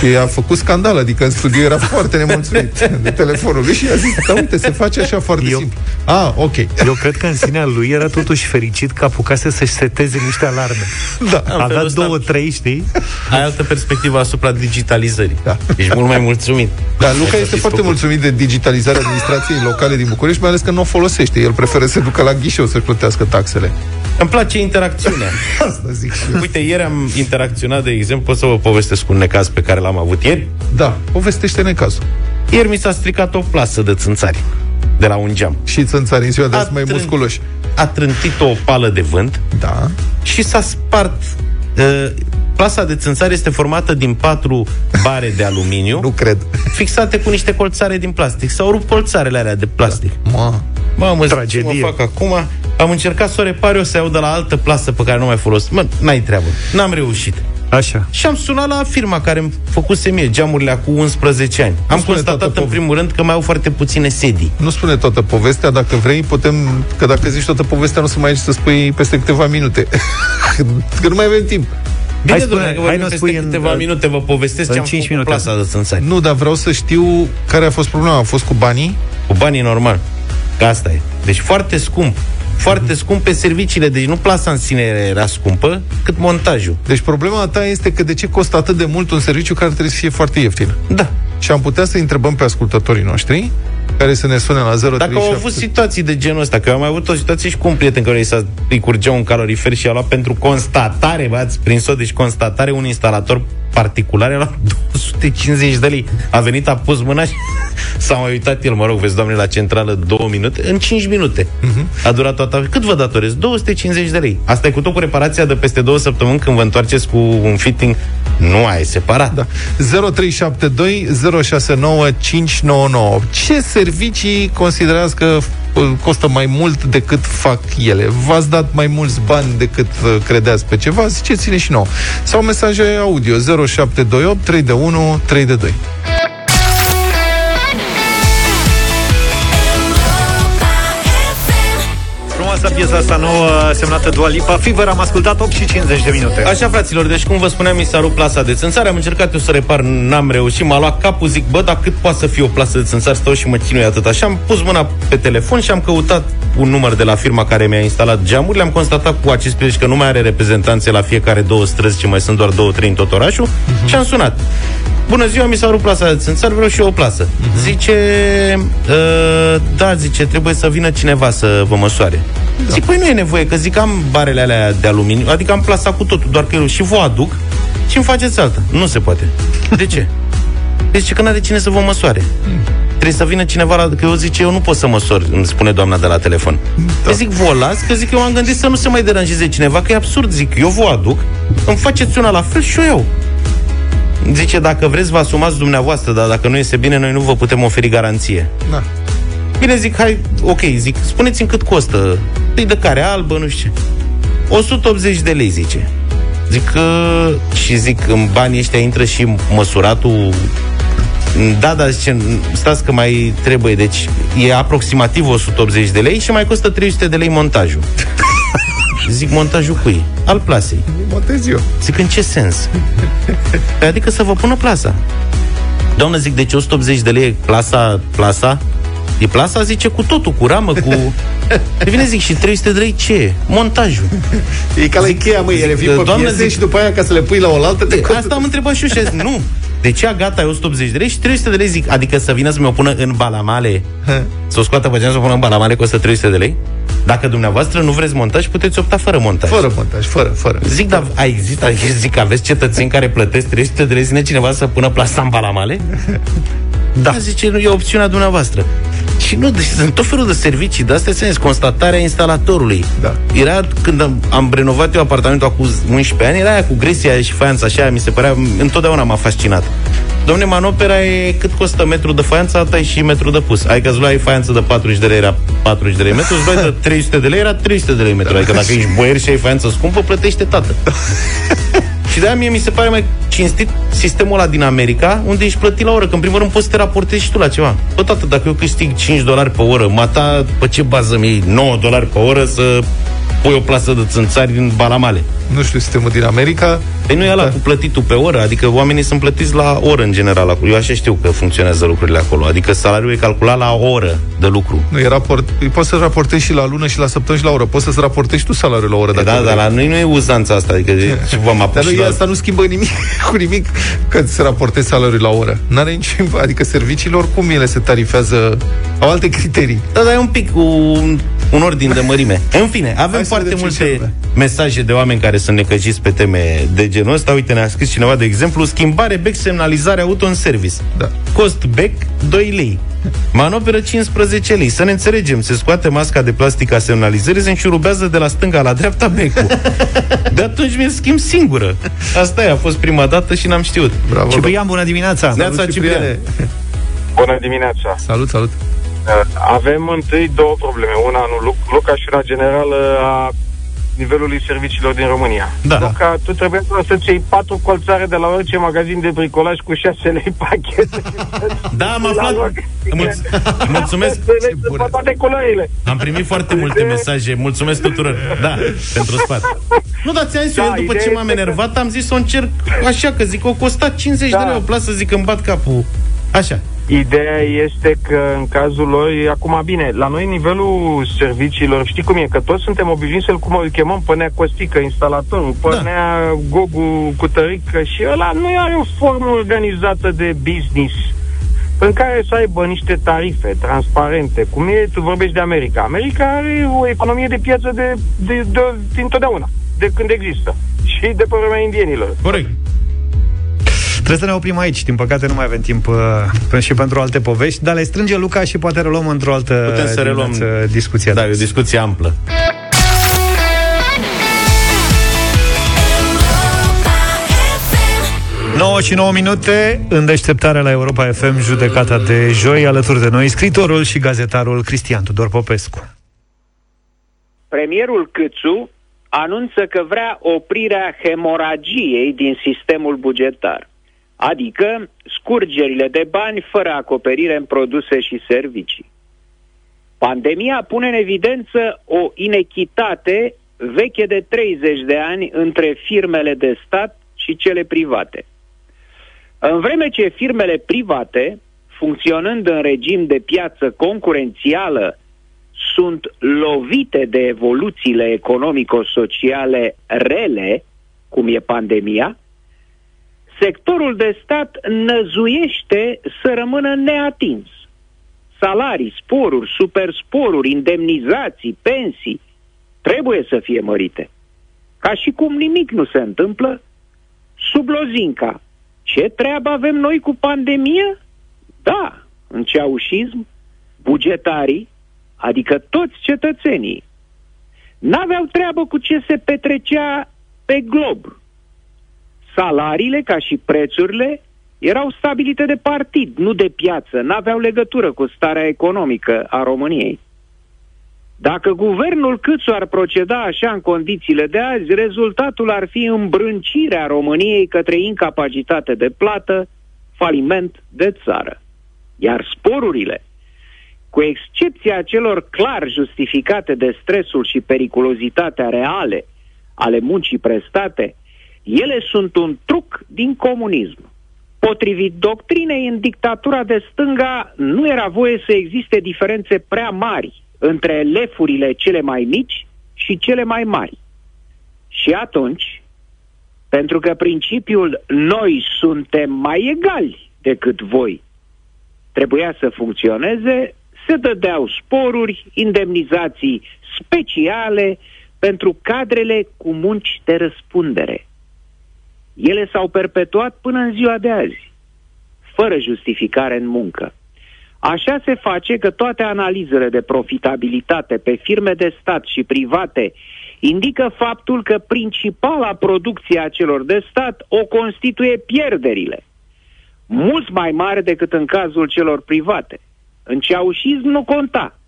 Speaker 2: Și a făcut scandal, adică în studio era foarte nemulțumit de telefonul lui și a zis, da uite, se face așa foarte
Speaker 1: Eu-
Speaker 2: simplu. Ah, ok.
Speaker 1: Eu cred că în sinea lui era totuși fericit că apucase să-și seteze niște alarme.
Speaker 2: Da.
Speaker 3: În
Speaker 1: Avea
Speaker 3: felul ăsta
Speaker 1: două, trei, știi?
Speaker 3: Ai altă perspectivă asupra digitalizării.
Speaker 2: Da.
Speaker 3: Ești mult mai mulțumit.
Speaker 2: Da, Luca
Speaker 3: Ai
Speaker 2: este
Speaker 3: fi
Speaker 2: foarte
Speaker 3: făcut.
Speaker 2: mulțumit de digitalizarea administrației locale din București, mai ales că nu o folosește. El preferă să ducă la ghișeu să-și plătească taxele.
Speaker 3: Îmi place interacțiunea.
Speaker 2: Asta zic și eu.
Speaker 3: Uite, ieri am interacționat, de exemplu, pot să vă povestesc un necaz pe care l-am avut ieri.
Speaker 2: Da, povestește-ne cazul.
Speaker 3: Ieri mi s-a stricat o plasă de țânțari de la un geam.
Speaker 2: Și țânțari în ziua de
Speaker 3: A
Speaker 2: azi mai
Speaker 3: trân-
Speaker 2: musculoși.
Speaker 3: A trântit o pală de vânt
Speaker 2: Da.
Speaker 3: și s-a spart. Uh, plasa de țânțari este formată din patru bare de aluminiu
Speaker 2: Nu cred.
Speaker 3: fixate cu niște colțare din plastic. S-au rupt colțarele alea de plastic.
Speaker 2: Ma.
Speaker 3: Mamă, zic, ce
Speaker 1: Tragedie.
Speaker 3: mă fac acum? Am încercat să o repar eu să iau de la altă plasă pe care nu mai folosit. Mă, n-ai treabă. N-am reușit.
Speaker 1: Așa.
Speaker 3: Și am sunat la firma care îmi făcuse mie geamurile acum 11 ani. Am
Speaker 2: spune toată
Speaker 3: constatat în
Speaker 2: pove-
Speaker 3: primul rând că mai au foarte puține sedii.
Speaker 2: Nu spune toată povestea, dacă vrei, putem, că dacă zici toată povestea, nu o să mai ai ce să spui peste câteva minute. că nu mai avem timp.
Speaker 3: Bine,
Speaker 1: Hai spune-
Speaker 3: domnule, că
Speaker 1: hai
Speaker 3: vorbim
Speaker 1: nu
Speaker 3: peste
Speaker 1: spui în-
Speaker 3: câteva minute, vă povestesc
Speaker 1: în
Speaker 3: ce am
Speaker 1: cinci
Speaker 3: făcut cu
Speaker 1: minute.
Speaker 3: plasa de țânțari.
Speaker 2: Nu, dar vreau să știu care a fost problema. A fost cu banii?
Speaker 3: Cu banii normal. Că asta e. Deci foarte scump. Foarte scump pe serviciile. Deci nu plasa în sine era scumpă, cât montajul.
Speaker 2: Deci problema ta este că de ce costă atât de mult un serviciu care trebuie să fie foarte ieftin?
Speaker 3: Da.
Speaker 2: Și am putea să întrebăm pe ascultătorii noștri care să ne sune la 037.
Speaker 3: Dacă au avut situații de genul ăsta, că eu am mai avut o situație și cu un prieten care i s-a îi curgea un calorifer și a luat pentru constatare, bă, ați prins-o, deci constatare, un instalator particular, a luat 250 de lei. A venit, a pus mâna și s-a mai uitat el, mă rog, vezi, doamne, la centrală două minute, în 5 minute. A durat toată. Cât vă datorez? 250 de lei. Asta e cu tot cu reparația de peste două săptămâni când vă întoarceți cu un fitting. Nu ai separat.
Speaker 2: Da. 0372 069 599. Ce servicii considerați că uh, costă mai mult decât fac ele? V-ați dat mai mulți bani decât uh, credeați pe ceva? Ziceți-ne și nouă. Sau mesaje audio 0728 3 de 1 3 de 2.
Speaker 1: Frumoasă piesa asta nouă semnată Dua Lipa. Fever am ascultat 8 și 50 de minute.
Speaker 3: Așa, fraților, deci cum vă spuneam, mi s-a rupt plasa de țânțare, am încercat eu să repar, n-am reușit, m-a luat capul, zic, bă, dar cât poate să fie o plasă de țânțari, stau și mă chinui atât. Așa am pus mâna pe telefon și am căutat un număr de la firma care mi-a instalat geamurile, am constatat cu acest prilej că nu mai are reprezentanțe la fiecare două străzi, ci mai sunt doar două, trei în tot orașul
Speaker 2: Mhm.
Speaker 3: și am sunat. Bună ziua, mi s-a rupt plasa de țânțar, vreau și eu o plasă. Uh-huh. Zice, uh, da, zice, trebuie să vină cineva să vă măsoare. Da. Zic, păi nu e nevoie, că zic, am barele alea de aluminiu, adică am plasa cu totul, doar că eu și vă aduc și îmi faceți alta. Nu se poate. De ce? Deci că n-are cine să vă măsoare. Trebuie să vină cineva la... Că eu zice, eu nu pot să măsor, îmi spune doamna de la telefon. Da. Eu zic, vă o las, că zic, eu am gândit să nu se mai deranjeze cineva, că e absurd, zic, eu vă aduc, îmi faceți una la fel și eu iau. Zice, dacă vreți, vă asumați dumneavoastră, dar dacă nu iese bine, noi nu vă putem oferi garanție.
Speaker 2: Da.
Speaker 3: Bine, zic, hai, ok, zic, spuneți-mi cât costă. Păi de care albă, nu știu ce. 180 de lei, zice. Zic că, și zic, în banii ăștia intră și măsuratul da, da, zice, stați că mai trebuie, deci e aproximativ 180 de lei și mai costă 300 de lei montajul. Zic, montajul cui? Al plasei.
Speaker 2: Montez eu.
Speaker 3: Zic, în ce sens? Păi adică să vă pună plasa. Doamnă, zic, deci 180 de lei plasa, plasa? E plasa, zice, cu totul, cu ramă, cu... De vine, zic, și 300 de lei ce e? Montajul.
Speaker 2: E ca la Ikea, măi, ele vin pe
Speaker 3: Doamne,
Speaker 2: piese
Speaker 3: zic-
Speaker 2: și după aia ca să le pui la oaltă te costă-
Speaker 3: Asta am întrebat și eu și a zis, nu. De ce gata e 180 de lei și 300 de lei zic, adică să vină să mi-o pună în balamale, să o scoată pe geam să o pună în balamale costă 300 de lei? Dacă dumneavoastră nu vreți montaj, puteți opta fără montaj.
Speaker 2: Fără montaj, fără, fără.
Speaker 3: Zic, dar a existat, zic, aveți cetățeni care plătesc 300 de lei, zine cineva să pună plasa în balamale? Da. Zice, nu, e opțiunea dumneavoastră. Și nu, deci sunt tot felul de servicii, de astea sunt constatarea instalatorului.
Speaker 2: Da.
Speaker 3: Era când am, am renovat eu apartamentul acum 11 ani, era aia cu gresia și faianța așa, mi se părea, întotdeauna m-a fascinat. Domne, manopera e cât costă metru de faianță, alta e și metru de pus. Adică îți luai faianță de 40 de lei, era 40 de lei metru, îți luai de 300 de lei, era 300 de lei metru. Adică dacă ești boier și ai faianță scumpă, plătește tată. Și de-aia mie mi se pare mai cinstit sistemul ăla din America, unde ești plătit la oră, că în primul rând poți să te raportezi și tu la ceva. Bă, tată, dacă eu câștig 5 dolari pe oră, mata, pe ce bază mi 9 dolari pe oră să pui o plasă de țânțari din Balamale?
Speaker 2: Nu știu sistemul din America.
Speaker 3: Păi nu e ăla cu plătitul pe oră, adică oamenii sunt plătiți la oră în general acolo. Eu așa știu că funcționează lucrurile acolo. Adică salariul e calculat la oră de lucru.
Speaker 2: Nu, e raport, poți să raportezi și la lună și la săptămână și la oră. Poți să-ți raportezi și tu salariul la oră.
Speaker 3: Da,
Speaker 2: dacă
Speaker 3: dar
Speaker 2: vrei.
Speaker 3: la noi nu e uzanța asta, adică de, ce v-am
Speaker 2: Dar
Speaker 3: apus
Speaker 2: nu,
Speaker 3: și la...
Speaker 2: asta nu schimbă nimic cu nimic că se raportezi salariul la oră. N-are niciun... Adică serviciile oricum ele se tarifează, au alte criterii.
Speaker 3: Da, dar e un pic un, un ordin de mărime. În fine, avem
Speaker 2: Hai să
Speaker 3: foarte
Speaker 2: vedem ce
Speaker 3: multe
Speaker 2: înseamnă.
Speaker 3: mesaje de oameni care sunt necăjiți pe teme de genul ăsta. Uite, ne-a scris cineva, de exemplu, schimbare bec semnalizare auto în service.
Speaker 2: Da.
Speaker 3: Cost bec 2 lei. Manoperă 15 lei. Să ne înțelegem, se scoate masca de plastic a semnalizării, se înșurubează de la stânga la dreapta becul. De atunci mi-l schimb singură. Asta e, a fost prima dată și n-am știut.
Speaker 2: Bravo.
Speaker 1: Ciprian, bună dimineața!
Speaker 3: Neața,
Speaker 2: Salut,
Speaker 3: Ciprian.
Speaker 9: Bună dimineața!
Speaker 2: Salut, salut.
Speaker 9: Uh, Avem întâi două probleme. Una nu Luc- Luca și una generală a nivelului serviciilor din România.
Speaker 3: Da.
Speaker 9: Luca, tu trebuie doar să-ți iei patru colțare de la orice magazin de bricolaj cu 6 lei pachet.
Speaker 3: Da, am aflat. Mulț- mulțumesc.
Speaker 9: Sunt pe toate culorile.
Speaker 3: Am primit foarte multe mesaje. Mulțumesc tuturor. Da, pentru sfat. Nu, dar ți-am zis
Speaker 9: Da,
Speaker 3: eu, după
Speaker 9: ideea
Speaker 3: ce m-am
Speaker 9: este că-
Speaker 3: enervat, am zis să o încerc așa, că zic, o costa 50 de
Speaker 9: Da.
Speaker 3: lei o plasă, zic, îmi bat capul. Așa.
Speaker 9: Ideea este că în cazul lor, e acum bine, la noi nivelul serviciilor, știi cum e, că toți suntem obișnuiți să-l cum îl chemăm pe Nea Costică, instalatorul, pe
Speaker 3: Da.
Speaker 9: da. Nea Gogu cu tărică și ăla nu are o formă organizată de business în care să aibă niște tarife transparente. Cum e, tu vorbești de America. America are o economie de piață de, de, de, din totdeauna, de când există. Și de pe vremea indienilor.
Speaker 3: Corect.
Speaker 1: Trebuie să ne oprim aici. Din păcate nu mai avem timp uh, până și pentru alte povești, dar le strânge Luca și poate reluăm într-o altă
Speaker 3: Putem să reluăm
Speaker 1: dimineață discuția.
Speaker 3: Da, e o discuție amplă.
Speaker 1: Nouă și 9 minute în deșteptarea la Europa FM, judecata de joi, alături de noi, scritorul și gazetarul Cristian Tudor Popescu.
Speaker 10: Premierul Câțu anunță că vrea oprirea hemoragiei din sistemul bugetar, adică scurgerile de bani fără acoperire în produse și servicii. Pandemia pune în evidență o inechitate veche de 30 de ani între firmele de stat și cele private. În vreme ce firmele private, funcționând în regim de piață concurențială, sunt lovite de evoluțiile economico-sociale rele, cum e pandemia, sectorul de stat năzuiește să rămână neatins. Salarii, sporuri, supersporuri, indemnizații, pensii trebuie să fie mărite. Ca și cum nimic nu se întâmplă, sub lozinca. Ce treabă avem noi cu pandemia? Da, în ceaușism, bugetarii, adică toți cetățenii, n-aveau treabă cu ce se petrecea pe glob. Salariile, ca și prețurile, erau stabilite de partid, nu de piață, n-aveau legătură cu starea economică a României. Dacă guvernul Câțu ar proceda așa în condițiile de azi, rezultatul ar fi îmbrâncirea României către incapacitate de plată, faliment de țară. Iar sporurile, cu excepția celor clar justificate de stresul și periculozitatea reale ale muncii prestate, ele sunt un truc din comunism. Potrivit doctrinei, în dictatura de stânga nu era voie să existe diferențe prea mari între lefurile cele mai mici și cele mai mari. Și atunci, pentru că principiul noi suntem mai egali decât voi trebuia să funcționeze, se dădeau sporuri, indemnizații speciale pentru cadrele cu munci de răspundere. Ele s-au perpetuat până în ziua de azi, fără justificare în muncă. Așa se face că toate analizele de profitabilitate pe firme de stat și private indică faptul că principala producție a celor de stat o constituie pierderile, mult mai mari decât în cazul celor private. În ceaușism nu conta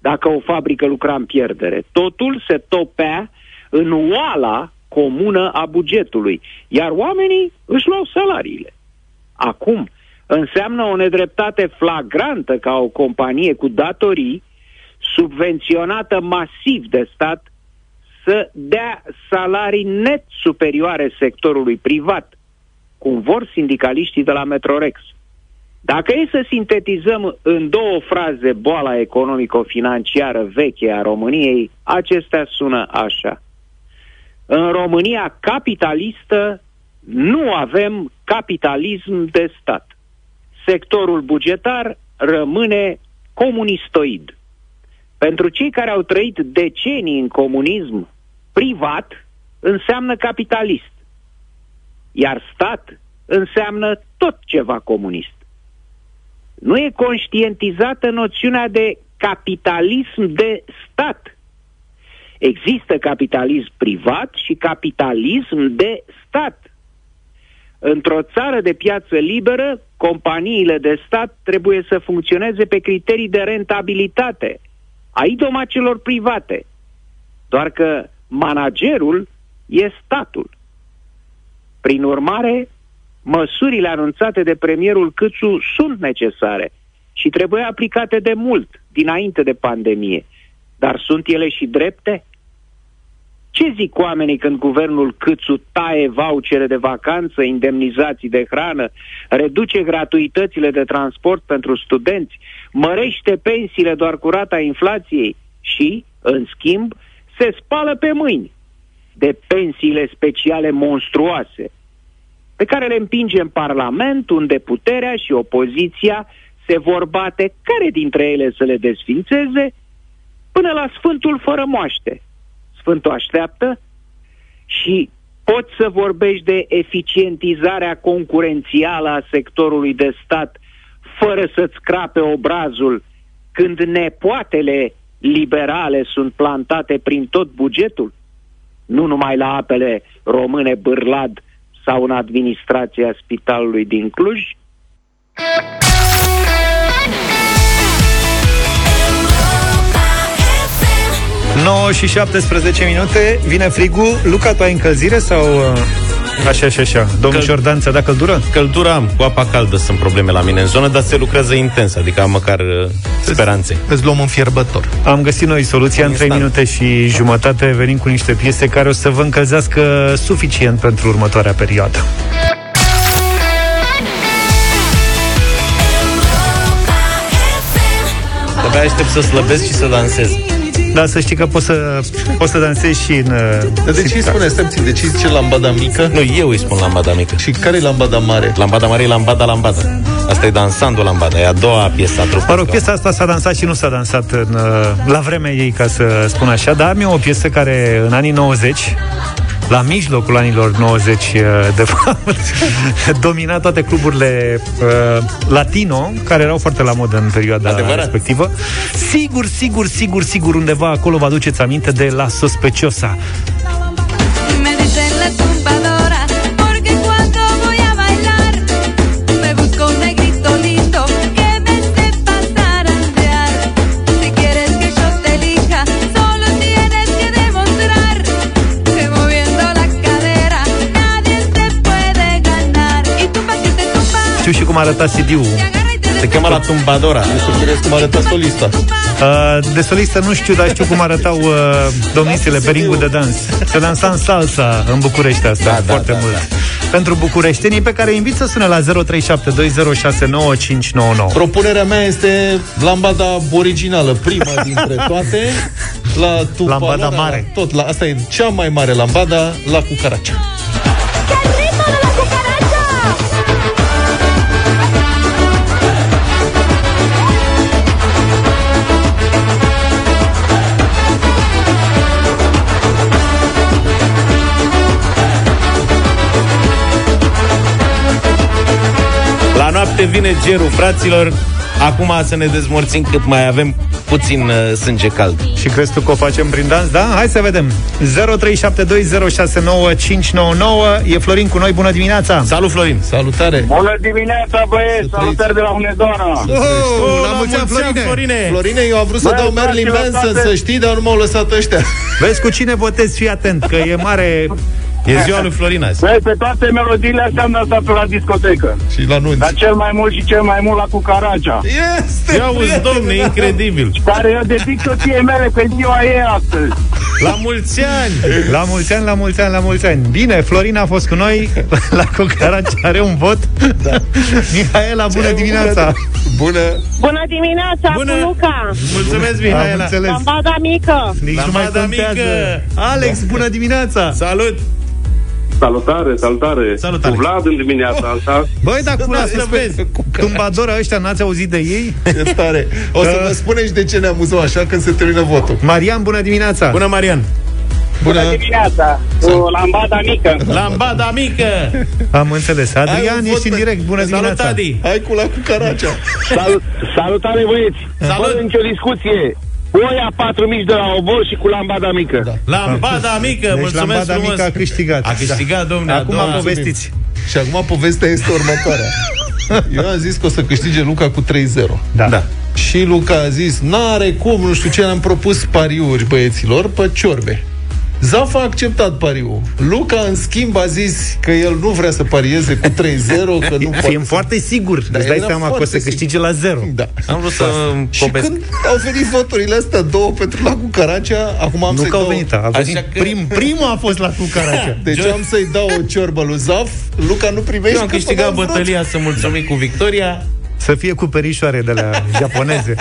Speaker 10: dacă o fabrică lucra în pierdere. Totul se topea în oala comună a bugetului, iar oamenii își luau salariile. Acum, înseamnă o nedreptate flagrantă ca o companie cu datorii, subvenționată masiv de stat, să dea salarii net superioare sectorului privat, cum vor sindicaliștii de la Metrorex. Dacă e să sintetizăm în două fraze boala economico-financiară veche a României, acestea sună așa. În România capitalistă nu avem capitalism de stat sectorul bugetar rămâne comunistoid. Pentru cei care au trăit decenii în comunism, privat înseamnă capitalist, iar stat înseamnă tot ceva comunist. Nu e conștientizată noțiunea de capitalism de stat. Există capitalism privat și capitalism de stat. Într-o țară de piață liberă, companiile de stat trebuie să funcționeze pe criterii de rentabilitate a idomacelor private. Doar că managerul e statul. Prin urmare, măsurile anunțate de premierul Câțu sunt necesare și trebuie aplicate de mult, dinainte de pandemie. Dar sunt ele și drepte? Ce zic oamenii când guvernul Câțu taie vouchere de vacanță, indemnizații de hrană, reduce gratuitățile de transport pentru studenți, mărește pensiile doar cu rata inflației și, în schimb, se spală pe mâini de pensiile speciale monstruoase, pe care le împinge în Parlament, unde puterea și opoziția se vor bate. Care dintre ele să le desfințeze, până la Sfântul fără moaște Sfântul așteaptă și poți să vorbești de eficientizarea concurențială a sectorului de stat fără să-ți crape obrazul când nepoatele liberale sunt plantate prin tot bugetul? Nu numai la apele române Bârlad sau în administrația spitalului din Cluj?
Speaker 1: 9 și 17 minute, vine frigul. Luca, tu ai încălzire sau... Uh, așa și așa. Domnul Căl... Jordan, ți-a dat căldură?
Speaker 3: Căldura am, cu apa caldă sunt probleme la mine în zonă, dar se lucrează intens, adică am măcar uh, speranțe.
Speaker 2: Îți luăm un fierbător.
Speaker 1: Am găsit noi soluția în 3 minute și jumătate, venim cu niște piese care o să vă încălzească suficient pentru următoarea perioadă.
Speaker 3: Abia aștept să slăbesc și să dansez.
Speaker 1: Dar să știi că poți să, poți să dansezi și în... uh,
Speaker 2: Dar de ce îi spune, stai puțin, de ce îi zice lambada mică?
Speaker 3: Nu, eu îi spun lambada mică.
Speaker 2: Și care e lambada mare?
Speaker 3: Lambada mare e lambada lambada. Asta e dansando lambada, e a doua piesă a trupei.
Speaker 1: Mă rog, piesa asta s-a dansat și nu s-a dansat în, uh, la vremea ei, ca să spun așa, dar am eu o piesă care în anii 90 la mijlocul anilor 90, uh, de fapt, domina toate cluburile uh, latino, care erau foarte la modă în perioada
Speaker 3: Adevărat.
Speaker 1: respectivă. Sigur, sigur, sigur, sigur, undeva acolo vă aduceți aminte de La Sospeciosa. Știu și cum arăta CD-ul.
Speaker 3: Se cheamă la tumbadora.
Speaker 2: Eu sunt curios cum arăta solista.
Speaker 1: Uh, de solistă nu știu, dar știu cum arătau uh, domnițele pe ringul de dans. Se dansa în salsa în București asta,
Speaker 3: Da, da,
Speaker 1: foarte
Speaker 3: da,
Speaker 1: mult.
Speaker 3: da.
Speaker 1: Pentru bucureștenii pe care îi invit să sune la 0372069599.
Speaker 2: Propunerea mea este lambada originală, prima dintre toate. La tupa,
Speaker 1: Lambada
Speaker 2: la-
Speaker 1: mare.
Speaker 2: Tot, la, asta e cea mai mare lambada, la cucaracea.
Speaker 3: La noapte vine gerul, fraților. Acum să ne dezmorțim cât mai avem puțin uh, sânge cald.
Speaker 1: Și crezi tu că o facem prin dans? Da? Hai să vedem. 0372069599. E Florin cu noi. Bună dimineața!
Speaker 3: Salut, Florin!
Speaker 2: Salutare!
Speaker 9: Bună dimineața, băieți! Salutări de la Hunedoara!
Speaker 1: Oh, la mulți ani, Florine!
Speaker 3: Florine!
Speaker 2: Florine, eu am vrut să
Speaker 9: Băi,
Speaker 2: dau Marilyn
Speaker 9: fraților,
Speaker 2: Manson,
Speaker 9: toate-
Speaker 2: să știi, dar nu m-au lăsat ăștia.
Speaker 1: Vezi cu cine votezi, fii atent, că e mare...
Speaker 3: E ziua lui Florin azi.
Speaker 9: Băi, pe toate melodiile astea am dansat pe la discotecă.
Speaker 2: Și la nunți.
Speaker 9: Dar cel mai mult și cel mai mult la Cucaracea.
Speaker 2: Este!
Speaker 3: Ia uzi, domne, incredibil.
Speaker 9: Care eu dedic soției mele pe ziua ei astăzi.
Speaker 3: La mulți ani!
Speaker 1: La mulți ani, la mulți ani, la mulți ani. Bine, Florin a fost cu noi la Cocaraci, are un vot. Da. Mihaela, bună dimineața!
Speaker 2: Bună!
Speaker 11: Bună dimineața,
Speaker 3: Bună.
Speaker 11: Bună. Luca!
Speaker 3: Mulțumesc,
Speaker 1: Am
Speaker 3: Mihaela!
Speaker 1: înțeles.
Speaker 11: Lambada mică!
Speaker 1: Nici
Speaker 3: La
Speaker 1: nu mai
Speaker 3: Mada
Speaker 1: contează.
Speaker 3: Mică.
Speaker 1: Alex, bună dimineața!
Speaker 3: Salut!
Speaker 12: Salutare, salutare.
Speaker 3: Salutare.
Speaker 12: Cu Vlad în dimineața asta.
Speaker 1: Băi, dar cu
Speaker 3: Da,
Speaker 1: la
Speaker 3: să vezi.
Speaker 1: tumbadora ăștia n-ați auzit de ei?
Speaker 2: E tare. O să
Speaker 1: Da.
Speaker 2: vă spuneți de ce ne amuzăm așa când se termină votul.
Speaker 1: Marian, bună dimineața!
Speaker 3: Bună, Marian!
Speaker 2: Bună!
Speaker 9: dimineața, cu lambada mică.
Speaker 3: Lambada mică!
Speaker 1: Am înțeles.
Speaker 2: Ai
Speaker 1: Adrian,
Speaker 2: un
Speaker 1: ești
Speaker 2: vot
Speaker 1: în
Speaker 2: pe-
Speaker 1: direct. Bună
Speaker 3: Salut,
Speaker 1: dimineața!
Speaker 3: Adi!
Speaker 2: Hai cu la cucaracea.
Speaker 9: Salut, salutare, băieți!
Speaker 3: Salut.
Speaker 9: Fără nicio discuție. Oia patru mici de la obor și cu lambada mică. Da.
Speaker 3: Lambada mică!
Speaker 1: Deci
Speaker 3: Mulțumesc
Speaker 1: lambada
Speaker 3: frumos!
Speaker 1: mică a câștigat.
Speaker 3: A câștigat, domne.
Speaker 1: Acum
Speaker 3: a doua.
Speaker 1: povestiți.
Speaker 2: Și acum povestea este următoarea. Eu am zis că o să câștige Luca cu 3-0.
Speaker 1: Da.
Speaker 3: Da.
Speaker 2: Și Luca a zis, n-are cum, nu știu ce, am propus pariuri băieților pe ciorbe. Zaf a acceptat pariul. Luca, în schimb, a zis că el nu vrea să parieze cu 3-0, că nu poate
Speaker 1: Fim
Speaker 2: să...
Speaker 1: foarte sigur.
Speaker 2: Da,
Speaker 1: Îți dai
Speaker 2: era
Speaker 1: seama că o
Speaker 2: foarte
Speaker 1: să
Speaker 2: sigur.
Speaker 1: câștige la zero.
Speaker 2: Da.
Speaker 3: Am vrut să
Speaker 2: Și
Speaker 3: povest.
Speaker 2: când au venit voturile astea, două pentru la Cucaracea, acum am
Speaker 1: Nu
Speaker 2: să-i
Speaker 1: că au
Speaker 2: dau...
Speaker 1: venit, a venit
Speaker 3: Așa că-
Speaker 1: prim, primul a fost la Cucaracea.
Speaker 2: Deci
Speaker 3: Eu-
Speaker 2: am să-i dau o ciorbă lui Zaf, Luca nu primește.
Speaker 3: Eu am
Speaker 2: că
Speaker 3: câștigat
Speaker 2: până am vrut.
Speaker 3: bătălia să mulțumim cu victoria.
Speaker 1: Să fie cu perișoare de la japoneze.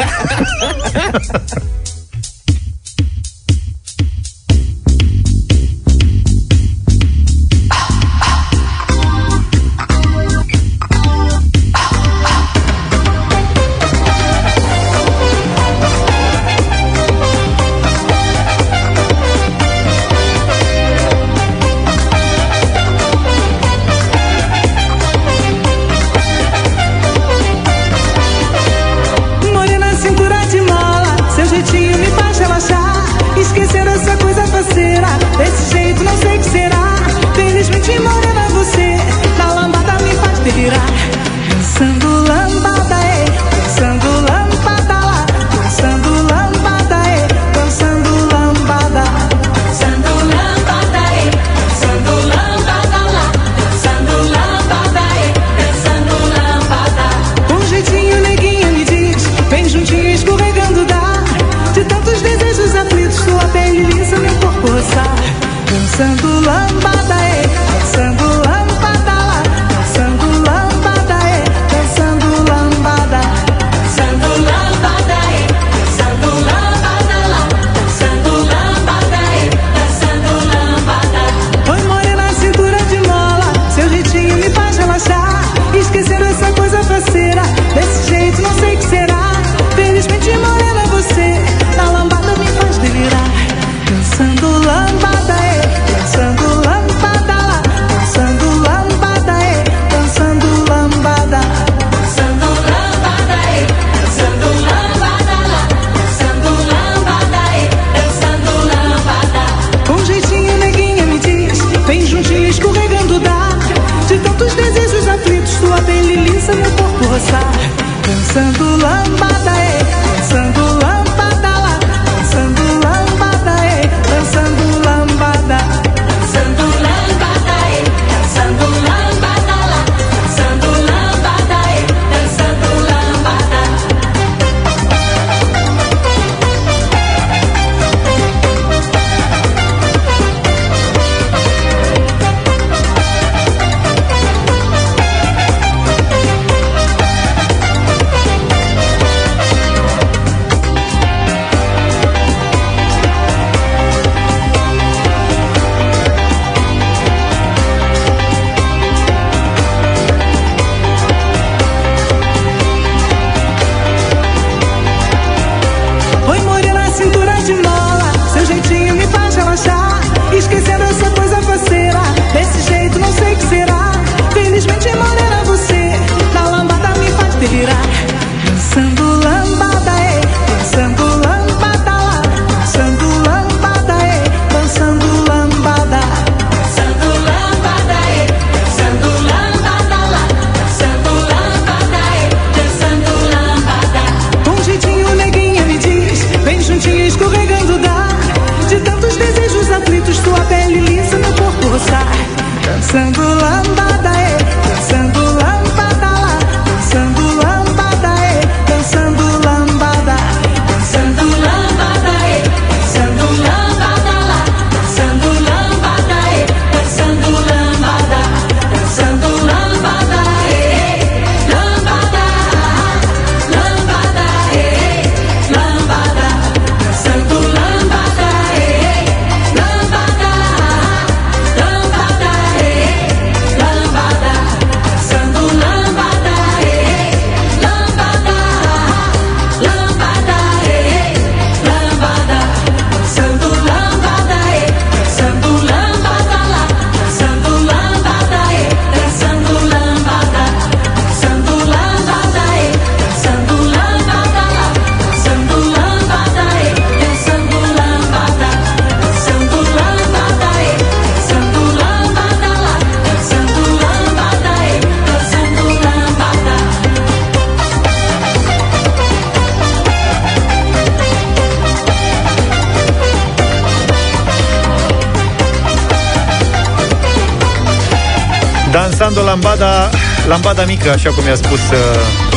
Speaker 13: Lambada, lambada
Speaker 1: mică, așa cum i-a spus uh,